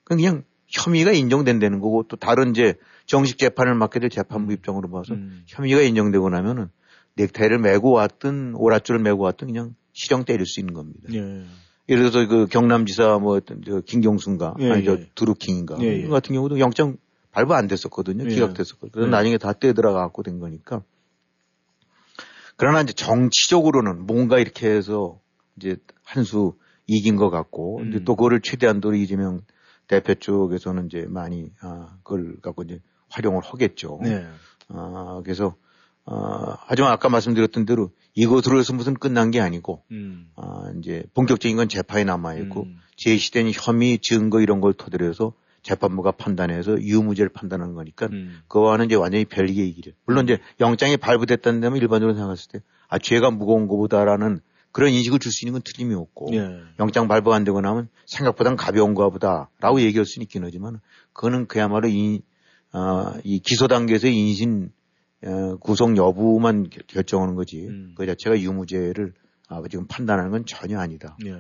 그냥 혐의가 인정된다는 거고 또 다른 이제 정식 재판을 맡게 될 재판부 음. 입장으로 봐서 음. 혐의가 인정되고 나면은 넥타이를 메고 왔든 오랏줄을 메고 왔든 그냥 실형 때릴 수 있는 겁니다. 예. 예를 들어서 그 경남지사 뭐 저 김경순가 예, 아니 저 예. 두루킹인가 예, 예. 같은 경우도 영장 발부 안 됐었거든요. 예. 기각됐었거든요. 그래서 예. 나중에 다 떼들어가고 된 거니까. 그러나 이제 정치적으로는 뭔가 이렇게 해서 이제 한 수 이긴 것 같고, 음. 이제 또 그거를 최대한도로 이재명 대표 쪽에서는 이제 많이, 아, 그걸 갖고 이제 활용을 하겠죠. 네. 아, 그래서, 아, 하지만 아까 말씀드렸던 대로 이것으로 해서 무슨 끝난 게 아니고, 음. 아, 이제 본격적인 건 재판이 남아있고, 음. 제시된 혐의, 증거 이런 걸 토대로 해서 재판부가 판단해서 유무죄를 판단하는 거니까 음. 그거와는 이제 완전히 별개의 얘기죠. 물론 이제 영장이 발부됐다는 데면 일반적으로 생각했을 때 아, 죄가 무거운 것보다라는 그런 인식을 줄 수 있는 건 틀림이 없고 예. 영장 발부 안 되고 나면 생각보다는 가벼운가 보다라고 얘기할 수는 있긴 하지만 그거는 그야말로 이, 어, 이 기소 단계에서의 인신 어, 구속 여부만 결정하는 거지 음. 그 자체가 유무죄를 아, 지금 판단하는 건 전혀 아니다. 예.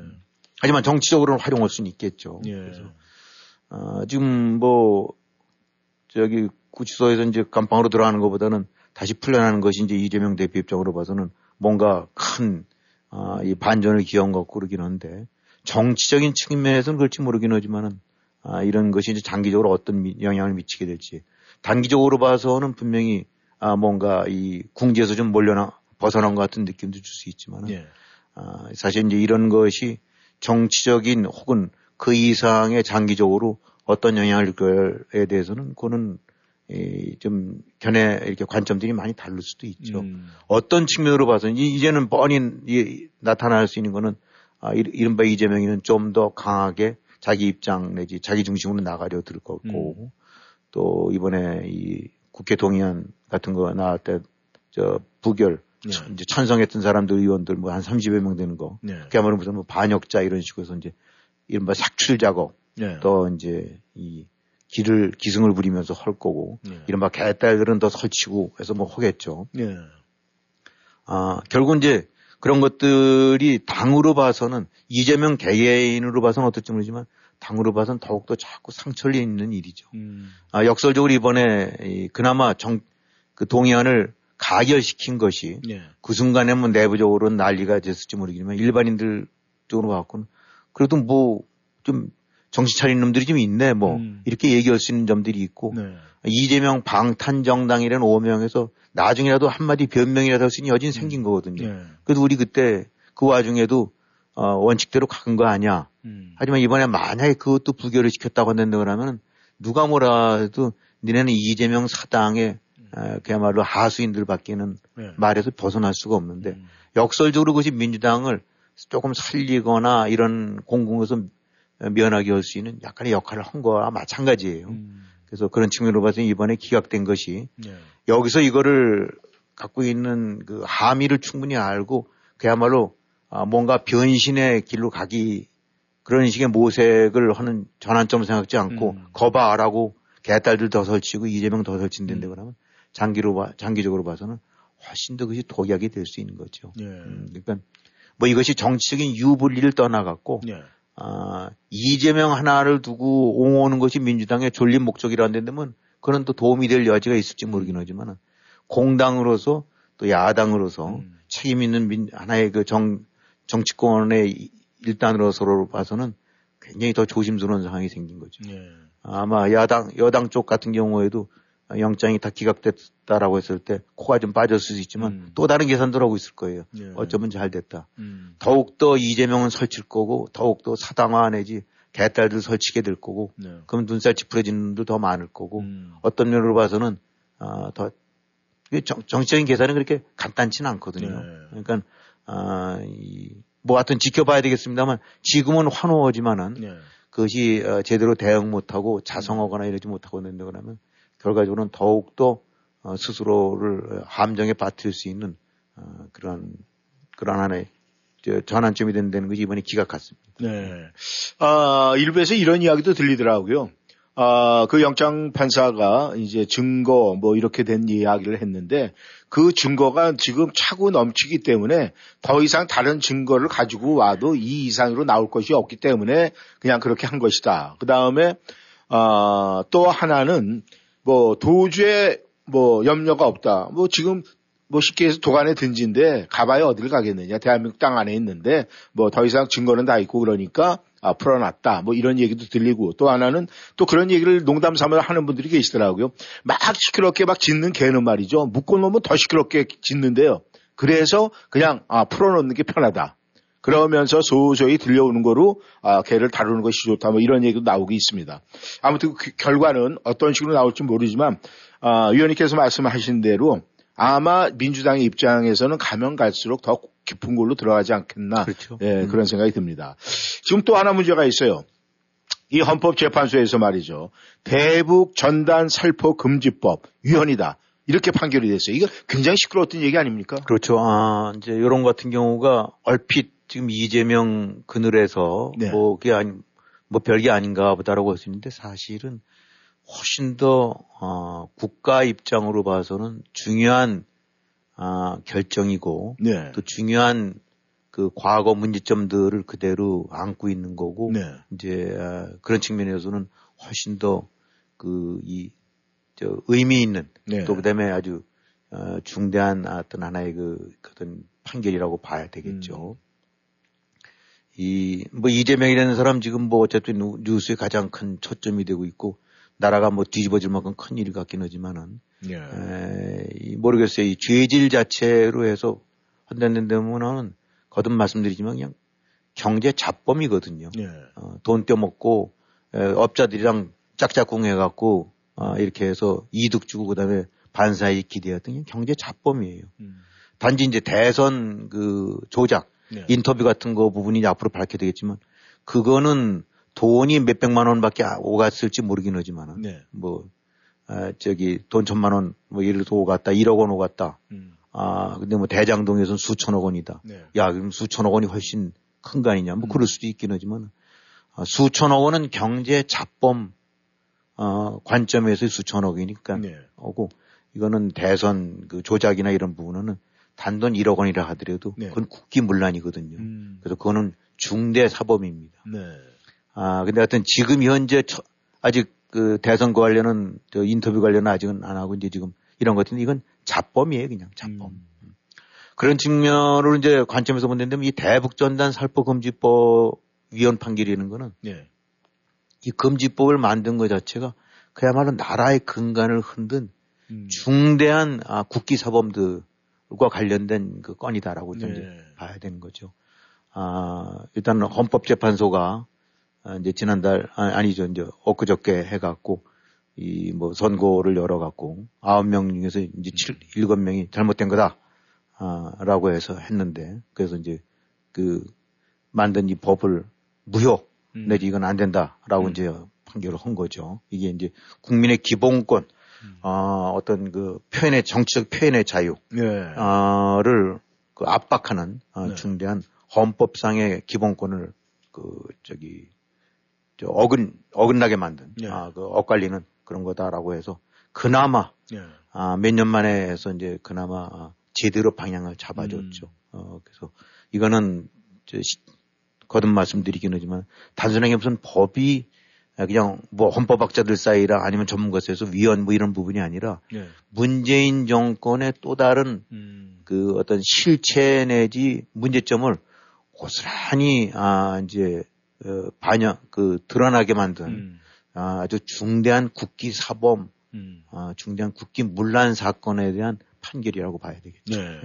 하지만 정치적으로는 활용할 수는 있겠죠. 예. 그래서 어, 지금 뭐, 저기 구치소에서 이제 감방으로 들어가는 것보다는 다시 풀려나는 것이 이제 이재명 대표 입장으로 봐서는 뭔가 큰, 아, 이 반전을 기한 것 같고 그러긴 한데 정치적인 측면에서는 그렇지 모르긴 하지만은 아, 이런 것이 이제 장기적으로 어떤 미, 영향을 미치게 될지 단기적으로 봐서는 분명히 아, 뭔가 이 궁지에서 좀 몰려나 벗어난 것 같은 느낌도 줄 수 있지만 예. 아, 사실 이제 이런 것이 정치적인 혹은 그 이상의 장기적으로 어떤 영향을 줄 거에 대해서는 그거는 이, 좀 견해 이렇게 관점들이 많이 다를 수도 있죠. 음. 어떤 측면으로 봐서는 이제는 뻔히 이, 나타날 수 있는 거는 아, 이른바 이재명이는 좀 더 강하게 자기 입장 내지 자기 중심으로 나가려 들 거고 음. 또 이번에 이 국회 동의안 같은 거 나올 때저 부결 네. 이제 찬성했던 사람들 의원들 뭐 한 30여 명 되는 거 네. 그야말로 무슨 뭐 반역자 이런 식으로 해서 이제 이른바 삭출 작업 네. 또 이제 이 길을 기승을 부리면서 할 거고 네. 이른바 개딸들은 더 설치고 해서 뭐 하겠죠. 네. 아 결국 이제 그런 것들이 당으로 봐서는 이재명 개개인으로 봐서는 어떨지 모르지만 당으로 봐서는 더욱더 자꾸 상처를 있는 일이죠. 음. 아, 역설적으로 이번에 이, 그나마 정, 그 동의안을 가결시킨 것이 네. 그 순간에 뭐 내부적으로는 난리가 됐을지 모르겠지만 일반인들 쪽으로 봐서는 그래도 뭐 좀 정신 차린 놈들이 좀 있네 뭐 음. 이렇게 얘기할 수 있는 점들이 있고 네. 이재명 방탄 정당이라는 오명에서 나중에라도 한마디 변명이라도 할 수 있는 여진 음. 생긴 거거든요. 네. 그래도 우리 그때 그 와중에도 어, 원칙대로 간 거 아니야. 음. 하지만 이번에 만약에 그것도 부결을 시켰다고 한다고 그러면 누가 뭐라 해도 니네는 이재명. 어, 그야말로 하수인들 밖에는 네. 말에서 벗어날 수가 없는데 음. 역설적으로 그것이 민주당을 조금 살리거나 이런 공공에서 면하게 할 수 있는 약간의 역할을 한 거와 마찬가지예요. 음. 그래서 그런 측면으로 봐서 이번에 기각된 것이 네. 여기서 이거를 갖고 있는 그 함의를 충분히 알고 그야말로 아, 뭔가 변신의 길로 가기 그런 식의 모색을 하는 전환점을 생각지 않고 음. 거봐라고 개딸들 더 설치고 이재명 더 설친다는데 음. 그러면 장기로 봐, 장기적으로 봐서는 훨씬 더 그것이 독약이 될 수 있는 거죠. 예. 음, 그러니까 뭐 이것이 정치적인 유불리를 떠나갔고 예. 아, 이재명 하나를 두고 옹호하는 것이 민주당의 졸린 목적이라는 데면 그런 또 도움이 될 여지가 있을지 모르긴 하지만 공당으로서 또 야당으로서 음. 책임 있는 민, 하나의 그 정, 정치권의 일단으로 서로 봐서는 굉장히 더 조심스러운 상황이 생긴 거죠. 예. 아마 야당, 여당 쪽 같은 경우에도 영장이 다 기각됐다라고 했을 때 코가 좀 빠졌을 수 있지만 음. 또 다른 계산들 하고 있을 거예요. 예. 어쩌면 잘 됐다. 음. 더욱더 이재명은 설칠 거고 더욱더 사당화 내지 개딸들 설치게 될 거고 네. 그럼 눈살 찌푸려지는 분도 더 많을 거고 음. 어떤 면으로 봐서는 아, 더 정, 정치적인 계산은 그렇게 간단치는 않거든요. 네. 그러니까 아, 이, 뭐 하여튼 지켜봐야 되겠습니다만 지금은 환호하지만은 네. 그것이 어, 제대로 대응 못하고 자성하거나 이러지 못하고 있는데 그러면 결과적으로는 더욱더 어, 스스로를 함정에 빠뜨릴 수 있는 어, 그런 그런 하나의 전환점이 된다는 것이 이번에 기각 같습니다. 네. 아, 일부에서 이런 이야기도 들리더라고요. 아, 그 영장 판사가 이제 증거 뭐 이렇게 된 이야기를 했는데 그 증거가 지금 차고 넘치기 때문에 더 이상 다른 증거를 가지고 와도 이 이상으로 나올 것이 없기 때문에 그냥 그렇게 한 것이다. 그 다음에 아, 또 하나는 뭐 도주에 뭐 염려가 없다. 뭐 지금 뭐 쉽게 해서 도관에 든지인데 가봐야 어딜 가겠느냐. 대한민국 땅 안에 있는데 뭐 더 이상 증거는 다 있고 그러니까 아, 풀어놨다. 뭐 이런 얘기도 들리고 또 하나는 또 그런 얘기를 농담 삼아 하는 분들이 계시더라고요. 막 시끄럽게 막 짖는 개는 말이죠. 묶어놓으면 더 시끄럽게 짖는데요. 그래서 그냥 아, 풀어놓는 게 편하다. 그러면서 소소히 들려오는 거로 아, 개를 다루는 것이 좋다. 뭐 이런 얘기도 나오고 있습니다. 아무튼 그 결과는 어떤 식으로 나올지 모르지만 아, 위원님께서 말씀하신 대로 아마 민주당의 입장에서는 가면 갈수록 더 깊은 걸로 들어가지 않겠나. 그렇죠. 예, 음. 그런 생각이 듭니다. 지금 또 하나 문제가 있어요. 이 헌법재판소에서 말이죠. 대북 전단 살포 금지법 위헌이다. 이렇게 판결이 됐어요. 이거 굉장히 시끄러웠던 얘기 아닙니까? 그렇죠. 아, 이제 이런 같은 경우가 얼핏 지금 이재명 그늘에서 네. 뭐 그게 아니 뭐 별게 아닌가 보다라고 할 수 있는데 사실은 훨씬 더 어, 국가 입장으로 봐서는 중요한 아, 결정이고 네. 또 중요한 그 과거 문제점들을 그대로 안고 있는 거고 네. 이제 아, 그런 측면에서는 훨씬 더 그 이 저 의미 있는 네. 또 그다음에 아주 어, 중대한 어떤 하나의 그 어떤 판결이라고 봐야 되겠죠. 음. 이, 뭐, 이재명이라는 사람 지금 뭐, 어쨌든 뉴- 뉴스의 가장 큰 초점이 되고 있고, 나라가 뭐 뒤집어질 만큼 큰 일 같긴 하지만은, 예. 에, 이 모르겠어요. 이 죄질 자체로 해서 한다는 데면은 거듭 말씀드리지만 그냥 경제 잡범이거든요. 예. 어, 돈 떼먹고 에, 업자들이랑 짝짝꿍 해갖고 아, 이렇게 해서 이득 주고 그다음에 반사이익 기대했던 그냥 경제 잡범이에요. 음. 단지 이제 대선 그 조작 네. 인터뷰 같은 거 부분이 앞으로 밝게 되겠지만 그거는 돈이 몇 백만 원밖에 아- 오갔을지 모르긴 하지만은 네. 뭐 아, 저기 돈 천만 원 뭐 예를 들어 오갔다 1억 원 오갔다 음. 아 근데 뭐 대장동에서는 수천억 원이다 네. 야 그럼 수천억 원이 훨씬 큰 거 아니냐 뭐 그럴 수도 있긴 하지만 아, 수천억 원은 경제 잡범 어, 관점에서의 수천억이니까 네. 오고 이거는 대선 그 조작이나 이런 부분은 단돈 1억 원이라 하더라도 네. 그건 국기문란이거든요. 음. 그래서 그거는 중대 사범입니다. 네. 아 근데 하여튼 지금 현재 처- 아직 그 대선 관련은 저 인터뷰 관련은 아직은 안 하고 이제 지금 이런 것 같은데 이건 잡범이에요 그냥 잡범. 음. 그런 측면으로 이제 관점에서 본다면 이 대북전단 살포금지법 위헌 판결이라는 거는 네. 이 금지법을 만든 것 자체가 그야말로 나라의 근간을 흔든 음. 중대한 아, 국기 사범들 과 관련된 그 건이다라고 좀 네. 이제 봐야 되는 거죠. 아, 일단 헌법재판소가 아, 이제 지난달 아, 아니죠 이제 엊그저께 해갖고 이 뭐 선고를 열어갖고 아홉 명 중에서 이제 칠 일곱 명이 잘못된 거다 아라고 해서 했는데 그래서 이제 그 만든 이 법을 무효 음. 내지 이건 안 된다라고 이제 판결을 한 거죠. 이게 이제 국민의 기본권, 아, 어떤 그 표현의 정치적 표현의 자유, 네. 를그 압박하는 아, 네. 중대한 헌법상의 기본권을 그 저기 저 어근 어긋나게 만든 네. 아, 그 엇갈리는 그런 거다라고 해서 그나마 네. 아, 몇 년 만에 해서 이제 그나마 아, 제대로 방향을 잡아줬죠. 어, 그래서 이거는 저 시- 거듭 말씀드리긴 하지만 단순하게 무슨 법이 그냥 뭐 헌법학자들 사이라 아니면 전문가에서 위헌 뭐 이런 부분이 아니라 네. 문재인 정권의 또 다른 음. 그 어떤 실체 내지 문제점을 고스란히 아 이제 어, 반영 그 드러나게 만든 음. 아, 아주 중대한 국기 사범 음. 아, 중대한 국기 문란 사건에 대한 판결이라고 봐야 되겠죠. 네.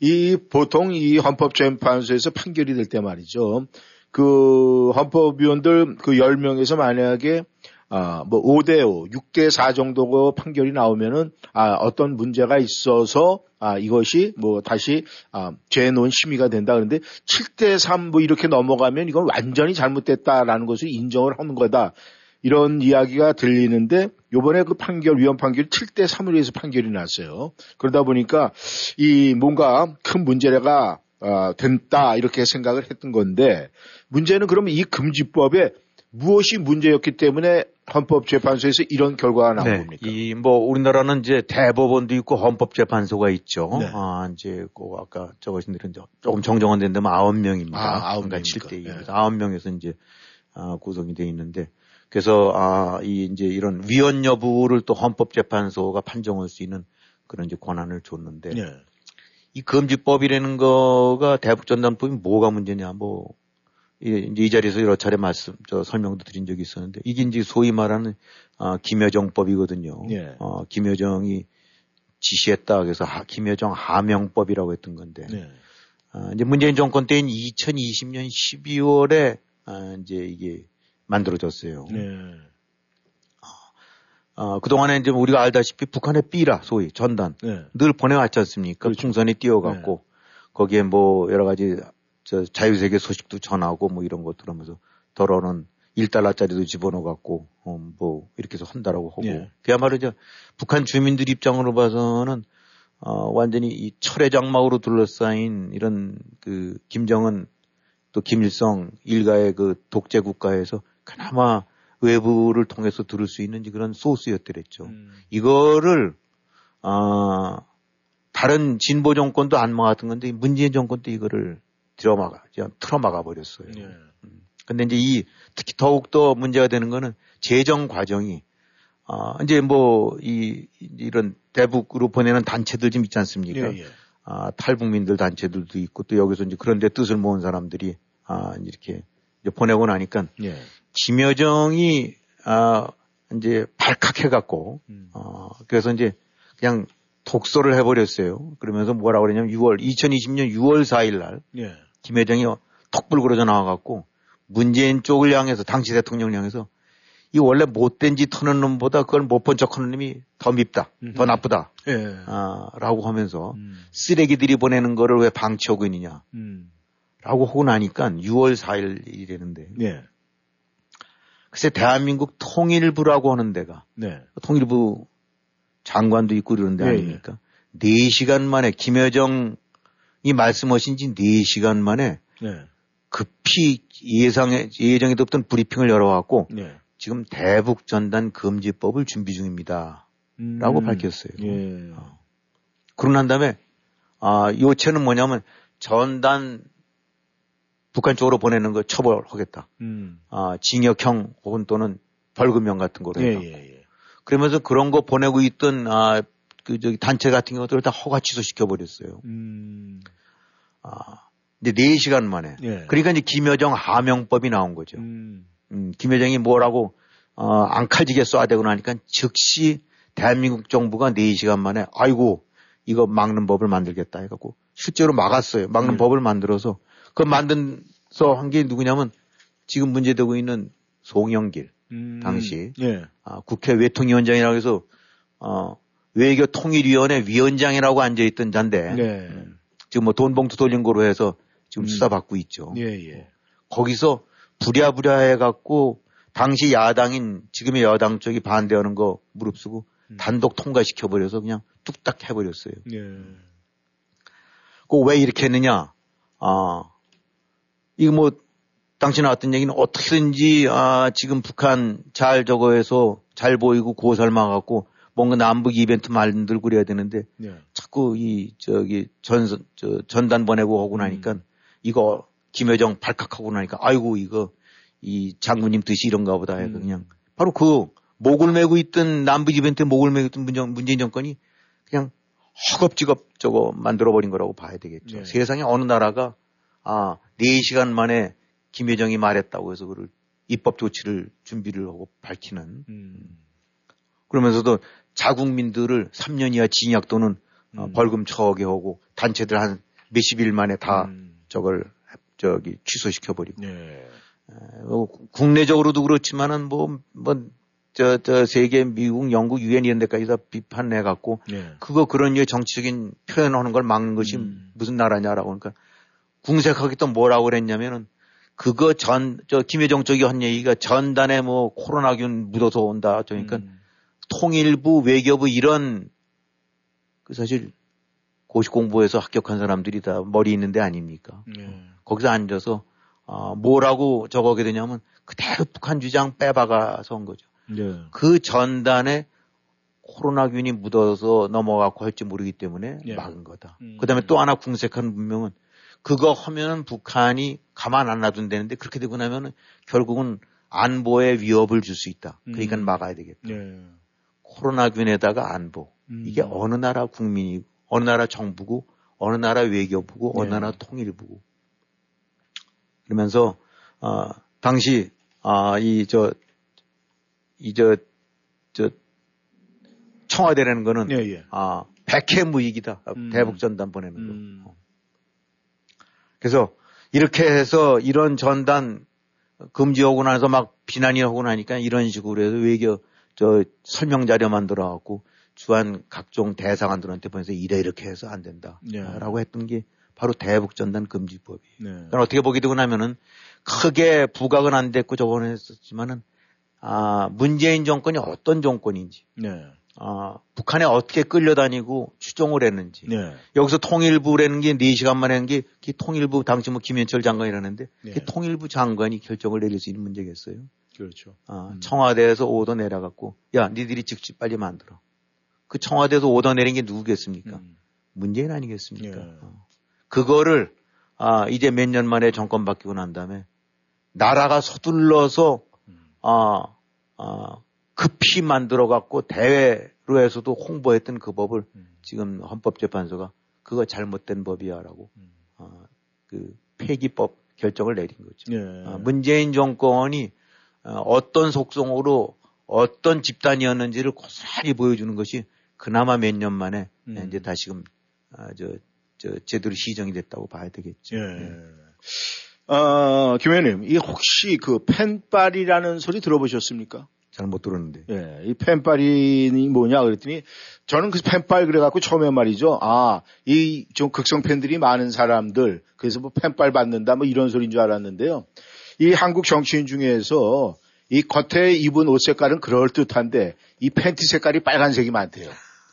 이 보통 이 헌법재판소에서 판결이 될 때 말이죠. 그 헌법위원들 그 10명에서 만약에 아, 뭐 5대 5, 6대 4 정도 판결이 나오면은 아, 어떤 문제가 있어서 아, 이것이 뭐 다시 아, 재논 심의가 된다 그런데 7대 3 뭐 이렇게 넘어가면 이건 완전히 잘못됐다라는 것을 인정을 하는 거다. 이런 이야기가 들리는데 요번에 그 판결 위헌 판결이 7대 3으로 해서 판결이 났어요. 그러다 보니까 이 뭔가 큰 문제가 아, 된다 이렇게 생각을 했던 건데 문제는 그러면 이 금지법에 무엇이 문제였기 때문에 헌법재판소에서 이런 결과가 나온 겁니까? 네. 이뭐 우리나라는 이제 대법원도 있고 헌법재판소가 있죠. 네. 아 이제 그 아까 이제 조금 정정은 된 데면 아홉 명입니다. 아, 아홉 명입니까? 7대 2입니다. 네. 아홉 명에서 이제 아, 구성이 돼 있는데 그래서 아 이 이제 이런 위헌 여부를 또 헌법재판소가 판정할 수 있는 그런 이제 권한을 줬는데 네. 이 금지법이라는 거가 대북전단법이 뭐가 문제냐 뭐 이- 이제 이 자리에서 여러 차례 말씀 저 설명도 드린 적이 있었는데 이게 이제 소위 말하는 아, 김여정법이거든요. 예. 어, 김여정이 지시했다 그래서 하- 김여정 하명법이라고 했던 건데 네. 아, 이제 문재인 정권 때인 2020년 12월에 아, 이제 이게 만들어졌어요. 네. 어, 그동안에 이제 우리가 알다시피 북한의 삐라 소위 전단 네. 늘 보내왔지 않습니까? 그렇죠. 풍선이 띄어갖고 거기에 뭐 여러 가지 저 자유세계 소식도 전하고 뭐 이런 것들 하면서 더러는 1달러짜리도 집어넣어갖고 어, 뭐 이렇게 해서 한다라고 하고 예. 그야말로 이제 북한 주민들 입장으로 봐서는 어, 완전히 이 철의 장막으로 둘러싸인 이런 그 김정은 또 김일성 일가의 그 독재 국가에서 그나마 외부를 통해서 들을 수 있는 그런 소스였더랬죠. 음. 이거를 아 다른 진보 정권도 안 막았던 건데 문재인 정권 때 이거를 들어막아, 틀어막아 버렸어요. 네. 근데 이제 이 특히 더욱 더 문제가 되는 거는 재정 과정이 아 이제 뭐 이 이런 대북으로 보내는 단체들 좀 있지 않습니까? 예, 예. 아 탈북민들 단체들도 있고 또 여기서 이제 그런데 뜻을 모은 사람들이 아, 이렇게 이제 보내고 나니까 예. 김여정이 아, 이제 발칵해갖고 음. 어, 그래서 이제 그냥 독소를 해버렸어요. 그러면서 뭐라고 그러냐면 6월 2020년 6월 4일 날 예. 김여정이 턱불 그러져 나와갖고 문재인 쪽을 향해서 당시 대통령을 향해서 이 원래 못된 짓 하는 놈보다 그걸 못 본 척 하는 놈이 더 밉다, 더 나쁘다, 예. 아, 라고 하면서 음. 쓰레기들이 보내는 거를 왜 방치하고 있느냐, 음. 라고 하고 나니까 6월 4일이라는데. 예. 글쎄, 대한민국 통일부라고 하는 데가, 네. 통일부 장관도 있고 그러는 데 예, 아닙니까? 4시간 만에, 김여정이 말씀하신 지 4시간 만에 네. 급히 예상에, 예정에도 없던 브리핑을 열어갖고, 네. 지금 대북 전단 금지법을 준비 중입니다. 음. 라고 밝혔어요. 예. 그러고 난 다음에, 아, 요체는 뭐냐면 전단 북한 쪽으로 보내는 거 처벌하겠다. 음. 아, 징역형 혹은 또는 벌금형 같은 거로 예. 예, 예. 그러면서 그런 거 보내고 있던, 아, 그, 저기, 단체 같은 것들을 다 허가 취소시켜 버렸어요. 음. 아, 이제 4시간 만에. 예. 그러니까 이제 김여정 하명법이 나온 거죠. 음. 음, 김여정이 뭐라고, 어, 앙칼지게 쏴대고 나니까 즉시 대한민국 정부가 4시간 만에, 아이고, 이거 막는 법을 만들겠다 해갖고, 실제로 막았어요. 막는 예. 법을 만들어서, 그 만든 서 한 게 누구냐면, 지금 문제되고 있는 송영길, 음. 당시, 예. 아, 국회 외통위원장이라고 해서, 어, 외교 통일위원회 위원장이라고 앉아있던 잔데, 네. 지금 뭐 돈봉투 돌린 거로 해서 지금 수사 받고 있죠. 예, 예. 거기서 부랴부랴 해갖고 당시 야당인 지금의 여당 쪽이 반대하는 거 무릅쓰고 단독 통과시켜 버려서 그냥 뚝딱 해버렸어요. 예. 그왜 이렇게 했느냐? 아, 이거 뭐 당시 나왔던 얘기는 어떻게든지 아, 지금 북한 잘 저거 해서 잘 보이고 고설망갖고 뭔가 남북 이벤트 만들고 그래야 되는데 예. 자꾸 이 저기 전 저, 전단 보내고 하고 나니까 이거 김여정 발칵하고 나니까 아이고 이거 이 장군님 뜻이 이런가 보다 해서 그냥 바로 그 목을 메고 있던 남북 이벤트 목을 메고 있던 문정, 문재인 정권이 그냥 허겁지겁 저거 만들어 버린 거라고 봐야 되겠죠. 네. 세상에 어느 나라가 아 4시간 만에 김여정이 말했다고 해서 그를 입법 조치를 준비를 하고 밝히는 음. 그러면서도 자국민들을 3년 이하 징역 또는 음. 어, 벌금 처하게 하고 단체들 한 몇십 일 만에 다 저걸 저기 취소시켜버리고 예. 어, 국내적으로도 그렇지만은 뭐, 뭐, 저, 저, 세계, 미국, 영국, 유엔 이런 데까지 다 비판해 갖고, 예. 그거 그런 류의 정치적인 표현하는 걸 막는 것이 음. 무슨 나라냐라고 그러니까, 궁색하게 또 뭐라고 그랬냐면은, 그거 전, 저, 김여정 쪽이 한 얘기가 전단에 뭐 코로나균 묻어서 온다. 그러니까, 음. 통일부, 외교부 이런, 그 사실, 고시 공부해서 합격한 사람들이 다 머리 있는 데 아닙니까? 예. 거기서 앉아서 어, 뭐라고 적어게 되냐면 그대로 북한 주장 빼박아서 한 거죠. 예. 그 전단에 코로나균이 묻어서 넘어가고 할지 모르기 때문에 예. 막은 거다. 음. 그 다음에 또 하나 궁색한 분명은 그거 하면은 북한이 가만 안 놔둔다는데 그렇게 되고 나면은 결국은 안보에 위협을 줄 수 있다. 그러니까 음. 막아야 되겠다. 예. 코로나균에다가 안보. 음. 이게 어느 나라 국민이, 어느 나라 정부고, 어느 나라 외교부고, 어느 네. 나라 통일부고. 그러면서, 어, 당시, 아, 이, 저, 이, 저, 저, 청와대라는 거는, 예, 예. 아, 백해 무익이다. 음. 대북전단 보내는 거. 음. 그래서, 이렇게 해서 이런 전단 금지하고 나서 막 비난이 하고 나니까 이런 식으로 해서 외교, 저, 설명 자료 만들어 갖고 주한 각종 대상한들한테 보내서 이래 이렇게 해서 안 된다. 예. 라고 했던 게 바로 대북 전단 금지법이. 네. 그러니까 어떻게 보게 되고 나면은 크게 부각은 안 됐고 저번에 했었지만은 아, 문재인 정권이 어떤 정권인지, 네. 아, 북한에 어떻게 끌려다니고 추종을 했는지. 네. 여기서 통일부라는 게 4시간 만에 한 게, 그게 통일부, 당시 뭐 김현철 장관이라는데, 네. 그게 통일부 장관이 결정을 내릴 수 있는 문제겠어요. 그렇죠. 아, 청와대에서 오더 내려갖고, 야, 니들이 즉시 빨리 만들어. 그 청와대에서 오더 내린 게 누구겠습니까? 문재인 아니겠습니까? 예. 어. 그거를, 아, 이제 몇 년 만에 정권 바뀌고 난 다음에, 나라가 서둘러서, 아, 아, 급히 만들어 갖고 대회로 해서도 홍보했던 그 법을 지금 헌법재판소가 그거 잘못된 법이야라고, 아, 그 폐기법, 결정을 내린 거죠. 예. 어, 문재인 정권이 어, 어떤 속성으로 어떤 집단이었는지를 고스란히 보여주는 것이 그나마 몇 년 만에 음. 이제 다시금 아, 저, 저 제대로 시정이 됐다고 봐야 되겠죠. 예. 어, 김 의원님, 이 혹시 그 펜빨이라는 소리 들어보셨습니까? 잘 못 들었는데. 예, 이 펜빨이 뭐냐 그랬더니 저는 그 펜빨 그래갖고 처음에 말이죠. 아, 이 좀 극성 팬들이 많은 사람들 그래서 뭐 펜빨 받는다 뭐 이런 소리인 줄 알았는데요. 이 한국 정치인 중에서 이 겉에 입은 옷 색깔은 그럴 듯한데 이 팬티 색깔이 빨간색이 많대요.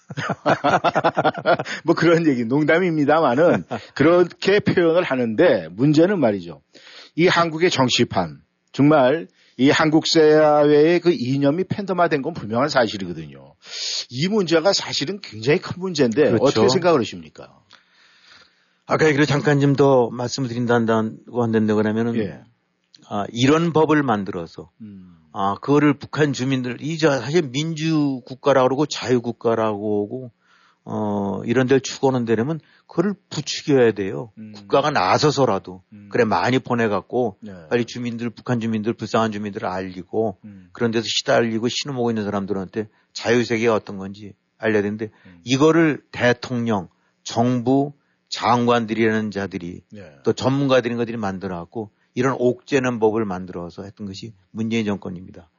뭐 그런 얘기 농담입니다만은 그렇게 표현을 하는데 문제는 말이죠. 이 한국의 정치판 정말 이 한국 사회의 그 이념이 팬덤화된 건 분명한 사실이거든요. 이 문제가 사실은 굉장히 큰 문제인데 그렇죠. 어떻게 생각을 하십니까? 아까 얘기를 잠깐 좀 더 말씀을 드린다고 한다는데 그러면은 예. 아, 이런 법을 만들어서 음. 아, 그거를 북한 주민들, 이제 사실 민주 국가라고 그러고 자유 국가라고 하고, 어, 이런 데를 추구하는 데라면 그거를 부추겨야 돼요. 음. 국가가 나서서라도. 그래, 많이 보내갖고, 네. 빨리 주민들, 북한 주민들, 불쌍한 주민들을 알리고, 음. 그런 데서 시달리고 신음하고 있는 사람들한테 자유 세계가 어떤 건지 알려야 되는데, 음. 이거를 대통령, 정부, 장관들이라는 자들이 네. 또 전문가들인 것들이 만들어갖고 이런 옥죄는 법을 만들어서 했던 것이 문재인 정권입니다.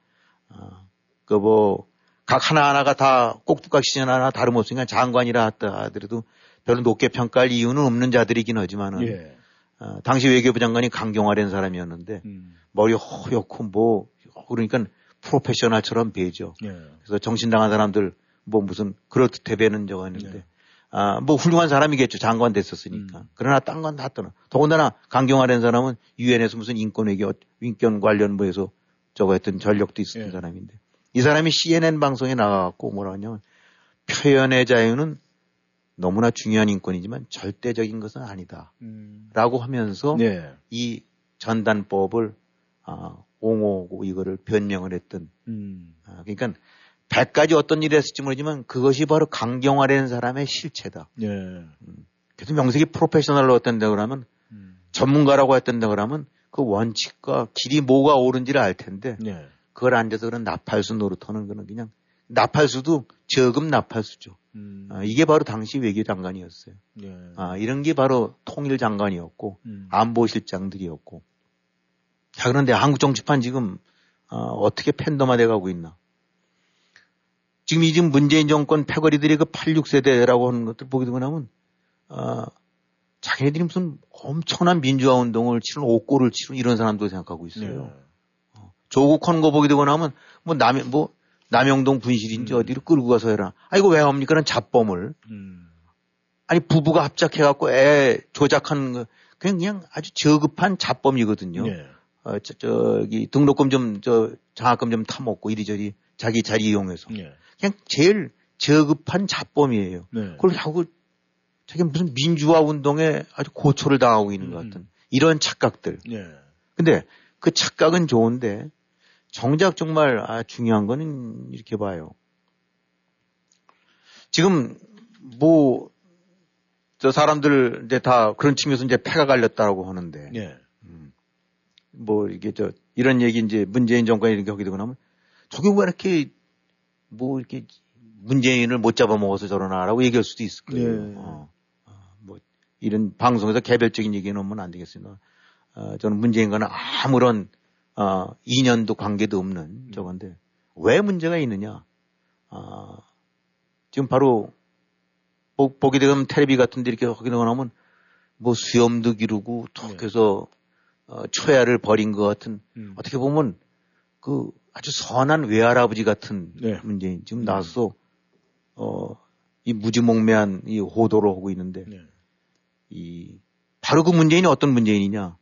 아, 그 뭐, 각 하나하나가 다 꼭두각 시즌 하나 다름없으니까 장관이라 하더라도 별로 높게 평가할 이유는 없는 자들이긴 하지만은, 예. 아, 당시 외교부 장관이 강경화된 사람이었는데, 음. 머리 허옇고 뭐, 그러니까 프로페셔널처럼 배죠. 예. 그래서 정신당한 사람들 뭐 무슨 그렇듯해 배는 적가 있는데 네. 아, 뭐 훌륭한 사람이겠죠. 장관 됐었으니까. 음. 그러나 딴 건 다 떠나. 더군다나 강경화된 사람은 유엔에서 무슨 인권외교, 인권 관련 뭐에서 저거 했던 전력도 있었던 예. 사람인데 이 사람이 CNN 방송에 나가갖고 뭐라 하냐면 표현의 자유는 너무나 중요한 인권이지만 절대적인 것은 아니다. 음. 라고 하면서 네. 이 전단법을 아, 옹호하고 이거를 변명을 했던 음. 아, 그러니까 100가지 어떤 일이 했을지 모르지만 그것이 바로 강경화된 사람의 실체다. 예. 그래서 명색이 프로페셔널로 했던데 그러면 음. 전문가라고 했던데 그러면 그 원칙과 길이 뭐가 옳은지를 알 텐데 네. 그걸 앉아서 그런 나팔수 노릇하는 거는 그냥 나팔수도 저금 나팔수죠. 음. 아, 이게 바로 당시 외교장관이었어요. 예. 아, 이런 게 바로 통일장관이었고 음. 안보실장들이었고 자 그런데 한국 정치판 지금 어, 어떻게 팬덤화돼 가고 있나? 지금 이 지금 문재인 정권 패거리들이 그 86세대라고 하는 것들 보게 되고 나면 어, 자기네들이 무슨 엄청난 민주화 운동을 치른 옥고를 치른 이런 사람도 생각하고 있어요. 네. 조국 하는 거 보게 되고 나면 뭐 남, 뭐 남영동 분실인지 어디로 끌고 가서 해라. 아 이거 왜 합니까? 그런 잡범을. 음. 아니 부부가 합작해갖고 애 조작하는 거 그냥 그냥 아주 저급한 잡범이거든요. 네. 어, 저, 저기 등록금 좀 저 장학금 좀 타먹고 이리저리 자기 자리 이용해서 네. 그냥 제일 저급한 잡범이에요. 네. 그걸 하고 자기 무슨 민주화 운동에 아주 고초를 당하고 있는 것 같은 이런 착각들. 네. 근데 그 착각은 좋은데 정작 정말 아, 중요한 거는 이렇게 봐요. 지금 뭐 저 사람들 이제 다 그런 측면에서 이제 패가 갈렸다라고 하는데 네. 뭐 이게 저 이런 얘기 이제 문재인 정권이 이렇게 하게 되고 나면 저게 왜 이렇게 뭐 이렇게 문재인을 못 잡아먹어서 저러나라고 얘기할 수도 있을 거예요. 네. 어, 어, 뭐 이런 방송에서 개별적인 얘기는 하면 안 되겠으나 어, 저는 문재인과는 아무런 어, 인연도 관계도 없는 저건데 왜 문제가 있느냐? 아, 지금 바로 보, 보게 되면 텔레비 같은데 이렇게 되고 나면 뭐 수염도 기르고 톡 해서 어, 초야를 버린 것 같은 음. 어떻게 보면 그 아주 선한 외할아버지 같은 네. 문재인 지금 나서 어, 이 무지몽매한 이 호도를 하고 있는데 네. 이 바로 그 문재인이 어떤 문재인이냐?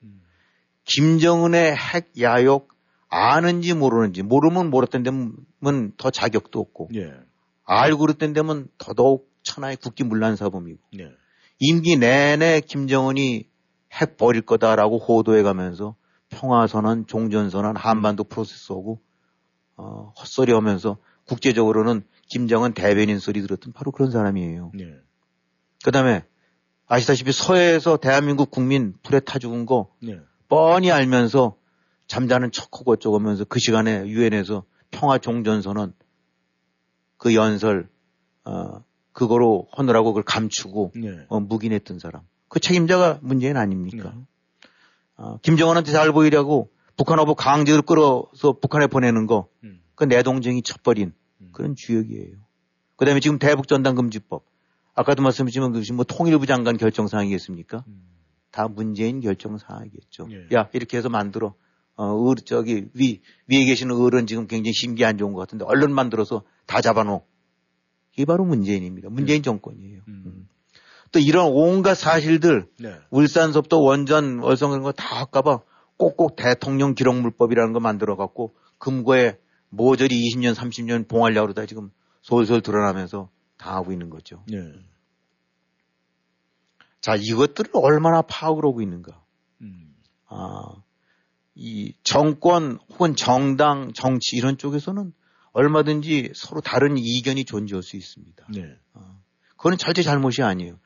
김정은의 핵 야욕 아는지 모르는지 모르면 모르던 데면 더 자격도 없고 예. 알고 그랬던 데면 더더욱 천하의 국기 문란사범이고 네. 임기 내내 김정은이 핵 버릴 거다라고 호도해 가면서 평화선언, 종전선언, 한반도 프로세스하고 어, 헛소리 하면서 국제적으로는 김정은 대변인 소리 들었던 바로 그런 사람이에요. 네. 그 다음에 아시다시피 서해에서 대한민국 국민 불에 타 죽은 거 네. 뻔히 알면서 잠자는 척하고 어쩌고 하면서 그 시간에 유엔에서 평화 종전선언 그 연설 어 그거로 헌으라고 그걸 감추고 네. 어, 묵인했던 사람. 그 책임자가 문재인 아닙니까? 어, 김정은한테 잘 보이려고 북한하고 강제로 끌어서 북한에 보내는 거, 음. 그 내 동쟁이 쳐버린 그런 주역이에요. 그 다음에 지금 대북전단금지법. 아까도 말씀드렸지만 그것이 뭐 통일부 장관 결정사항이겠습니까? 다 문재인 결정사항이겠죠. 예. 야, 이렇게 해서 만들어. 어, 어, 저기, 위, 위에 계시는 어른 지금 굉장히 심기 안 좋은 것 같은데, 얼른 만들어서 다 잡아놓어. 이게 바로 문재인입니다. 문재인 정권이에요. 음. 또 이런 온갖 사실들, 네. 울산서부터 원전, 월성 그런 거다 할까봐 꼭꼭 대통령 기록물법이라는 거 만들어 갖고 금고에 모조리 20년, 30년 봉하려고 그러다 지금 솔솔 드러나면서 다 하고 있는 거죠. 네. 자, 이것들을 얼마나 파악을 하고 있는가. 음. 아, 이 정권 혹은 정당, 정치 이런 쪽에서는 얼마든지 서로 다른 이견이 존재할 수 있습니다. 네. 그거는 절대 잘못이 아니에요.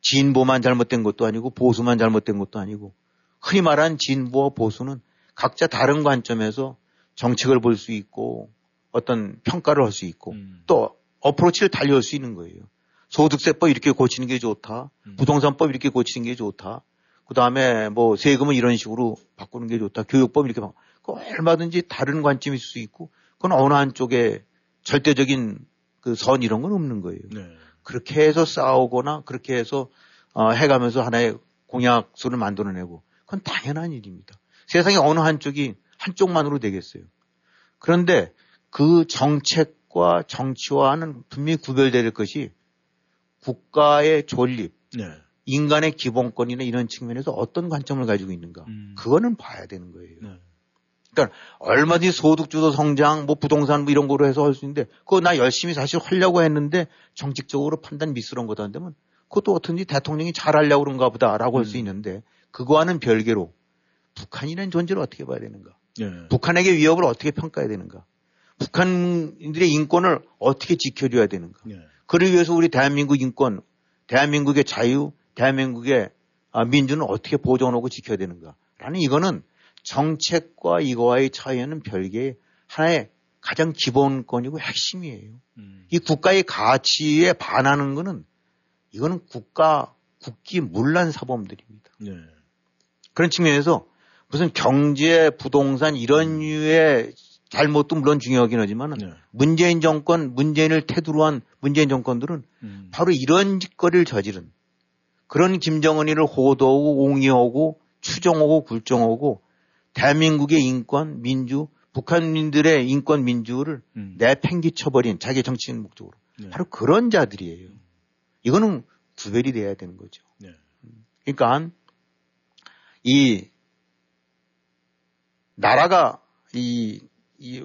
진보만 잘못된 것도 아니고 보수만 잘못된 것도 아니고 흔히 말하는 진보와 보수는 각자 다른 관점에서 정책을 볼 수 있고 어떤 평가를 할 수 있고 또 어프로치를 달려올 수 있는 거예요. 소득세법 이렇게 고치는 게 좋다. 부동산법 이렇게 고치는 게 좋다. 그 다음에 뭐 세금은 이런 식으로 바꾸는 게 좋다. 교육법 이렇게 바그 얼마든지 다른 있을 수 있고 그건 어느 한쪽에 절대적인 그 선 이런 건 없는 거예요. 네. 그렇게 해서 싸우거나 그렇게 해서 어, 해가면서 하나의 공약수를 만들어내고 그건 당연한 일입니다. 세상에 어느 한쪽이 한쪽만으로 되겠어요. 그런데 그 정책과 정치와는 분명히 구별될 것이 국가의 존립, 네. 인간의 기본권이나 이런 측면에서 어떤 관점을 가지고 있는가. 그거는 봐야 되는 거예요. 그러니까 얼마든지 소득주도 성장, 뭐 부동산 뭐 이런 거로 해서 할 수 있는데 그거 나 열심히 사실 하려고 했는데 정책적으로 판단 미스러운 거다 한다면 그것도 어떤지 대통령이 잘하려고 그런가 보다라고 할수 있는데 그거와는 별개로 북한이라는 존재를 어떻게 봐야 되는가. 네. 북한에게 위협을 어떻게 평가해야 되는가. 북한인들의 인권을 어떻게 지켜줘야 되는가. 네. 그를 위해서 우리 대한민국 인권, 대한민국의 자유, 대한민국의 아, 민주는 어떻게 보존하고 지켜야 되는가. 라는 이거는 정책과 이거와의 차이는 별개의 하나의 가장 기본권이고 핵심이에요. 이 국가의 가치에 반하는 거는 이거는 국가, 국기 문란 사범들입니다. 네. 그런 측면에서 무슨 경제, 부동산 이런 류의 잘못도 물론 중요하긴 하지만 은 문재인 정권, 문재인을 태두로 한 문재인 정권들은 바로 이런 짓거리를 저지른 그런 김정은이를 호도하고 옹이하고 추종하고 굴종하고 대한민국의 인권, 민주, 북한민들의 인권, 민주를 내팽개쳐버린 자기 정치인 목적으로 바로 그런 자들이에요. 이거는 구별이 돼야 되는 거죠. 네. 그러니까 이 나라가 이, 이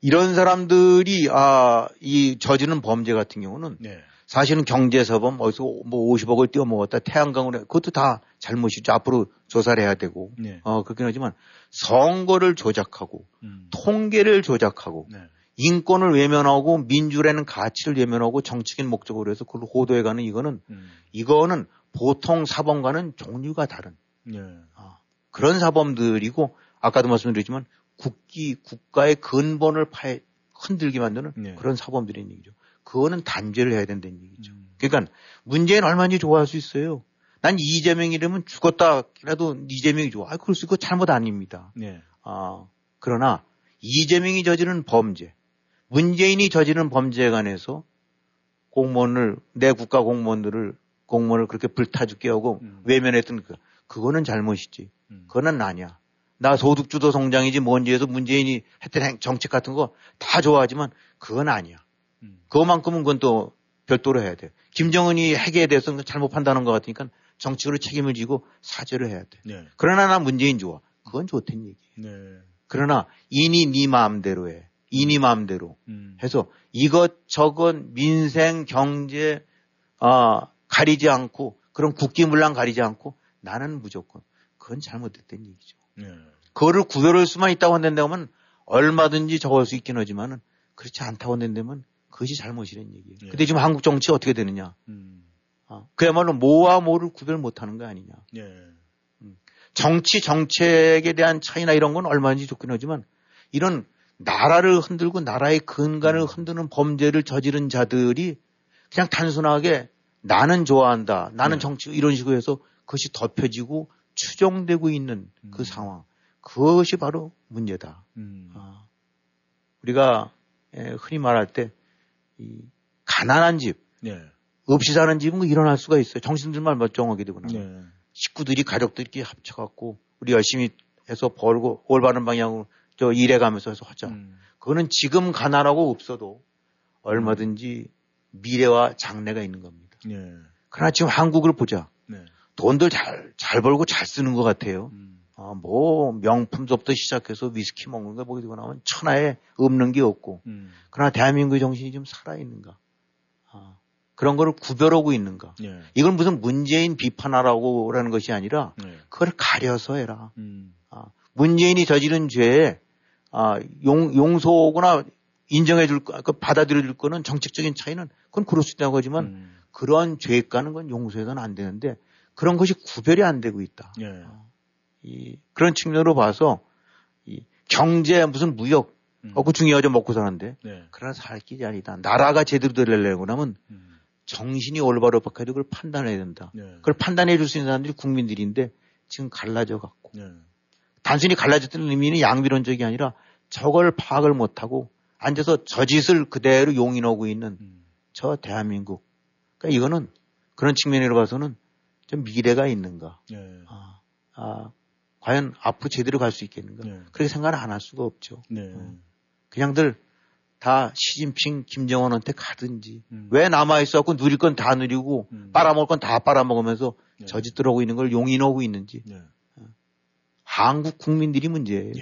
이런 사람들이 아 이 저지른 범죄 같은 경우는 네. 사실은 경제사범 어디서 뭐 50억을 띄워먹었다 태양광으로 해. 그것도 다 잘못이죠. 앞으로 조사를 해야 되고 네. 어 그렇긴 하지만 선거를 조작하고 통계를 조작하고 인권을 외면하고 민주라는 가치를 외면하고 정치적인 목적으로 해서 그걸 호도해가는 이거는 이거는 보통 사범과는 종류가 다른 네. 그런 사범들이고 아까도 말씀드렸지만 국기 국가의 근본을 파해 흔들게 만드는 그런 사범들인 얘기죠. 그거는 단죄를 해야 된다는 얘기죠. 그러니까 문재인 얼마든지 좋아할 수 있어요. 난 이재명이라면 죽었다 라도 이재명이 좋아. 아, 그럴 수 있고 잘못 아닙니다. 네. 아, 그러나 이재명이 저지른 범죄, 문재인이 저지른 범죄에 관해서 공무원을 내 국가 공무원들을 공무원을 그렇게 불타 죽게 하고 외면했던 그 그거는 잘못이지. 그거는 아니야. 나 소득주도 성장이지 뭔지 해서 문재인이 했던 행- 정책 같은 거 다 좋아하지만 그건 아니야. 그것만큼은 그건 또 별도로 해야 돼. 김정은이 핵에 대해서는 잘못 판단한 것 같으니까 정치적으로 책임을 지고 사죄를 해야 돼. 네. 그러나 나 문재인 좋아. 그건 좋단 얘기. 네. 그러나 이니 네 마음대로 해. 이니 마음대로 해서 이것 저것 민생 경제 아 가리지 않고 그런 국기문란 가리지 않고 나는 무조건 그건 잘못됐다는 얘기죠. 네. 그거를 구별할 수만 있다고 한다면 얼마든지 적을 수 있긴 하지만은 그렇지 않다고 한다면 그것이 잘못이라는 얘기예요. 근데 지금 한국 정치 어떻게 되느냐? 아, 그야말로 뭐와 뭐를 구별 못하는 거 아니냐? 네. 음. 정치 정책에 대한 차이나 이런 건 얼마든지 좋긴 하지만 이런 나라를 흔들고 나라의 근간을 흔드는 범죄를 저지른 자들이 그냥 단순하게 나는 좋아한다. 나는 네. 정치 이런 식으로 해서 그것이 덮여지고 추정되고 있는 음. 그 상황. 그것이 바로 문제다. 음. 아, 우리가 에, 흔히 말할 때 이 가난한 집, 네. 없이 사는 집은 그 일어날 수가 있어요. 정신들만 멀쩡하게 되고 나면. 네. 식구들이 가족들끼리 합쳐갖고 우리 열심히 해서 벌고 올바른 방향으로 저 일해가면서 해서 하자. 음. 그거는 지금 가난하고 없어도 얼마든지 미래와 장래가 있는 겁니다. 네. 그러나 지금 한국을 보자. 네. 돈들 잘, 잘 벌고 잘 쓰는 것 같아요. 음. 아, 뭐, 명품부터 시작해서 위스키 먹는 거 보게 되고 나면 천하에 없는 게 없고. 음. 그러나 대한민국의 정신이 좀 살아있는가. 아, 그런 거를 구별하고 있는가. 네. 이건 무슨 문재인 비판하라고 라는 것이 아니라 네. 그걸 가려서 해라. 음. 아, 문재인이 저지른 죄에 아, 용, 용서거나 인정해 줄, 거, 그 받아들여 줄 거는 정책적인 차이는 그건 그럴 수 있다고 하지만 음. 그러한 죄가는 건 용서해서는 안 되는데 그런 것이 구별이 안 되고 있다. 네. 이, 그런 측면으로 봐서 이 경제 무슨 무역 음. 어, 그 중요하죠 먹고 사는데 네. 그러나 살 길이 아니다. 나라가 제대로 되려고 하면 음. 정신이 올바로 박혀도 그걸 판단해야 된다. 네. 그걸 판단해 줄 수 있는 사람들이 국민들인데 지금 갈라져 갖고 네. 단순히 갈라졌다는 의미는 양비론적이 아니라 저걸 파악을 못하고 앉아서 저 짓을 그대로 용인하고 있는 음. 저 대한민국. 그러니까 이거는 그런 측면으로 봐서는 좀 미래가 있는가. 네. 아, 아, 과연 앞으로 제대로 갈 수 있겠는가. 네. 그렇게 생각을 안 할 수가 없죠. 네. 그냥들 다 시진핑, 김정은한테 가든지 음. 왜 남아 있어갖고 누릴 건 다 누리고 음. 빨아먹을 건 다 빨아먹으면서 네. 저짓들 하고 있는 걸 용인하고 있는지 네. 한국 국민들이 문제예요.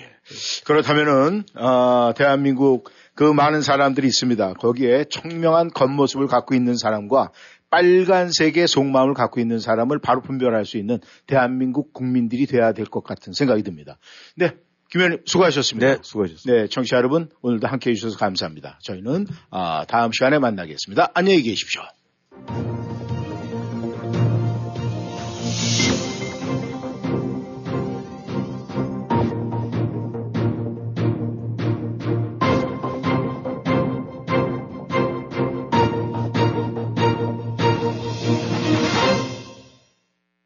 그렇다면은 어, 대한민국 그 많은 사람들이 있습니다. 거기에 청명한 겉모습을 갖고 있는 사람과 빨간색의 속마음을 갖고 있는 사람을 바로 분별할 수 있는 대한민국 국민들이 돼야 될 것 같은 생각이 듭니다. 네, 김 의원님 수고하셨습니다. 네, 수고하셨습니다. 네, 청취자 여러분 오늘도 함께해 주셔서 감사합니다. 저희는 아, 다음 시간에 만나겠습니다. 안녕히 계십시오.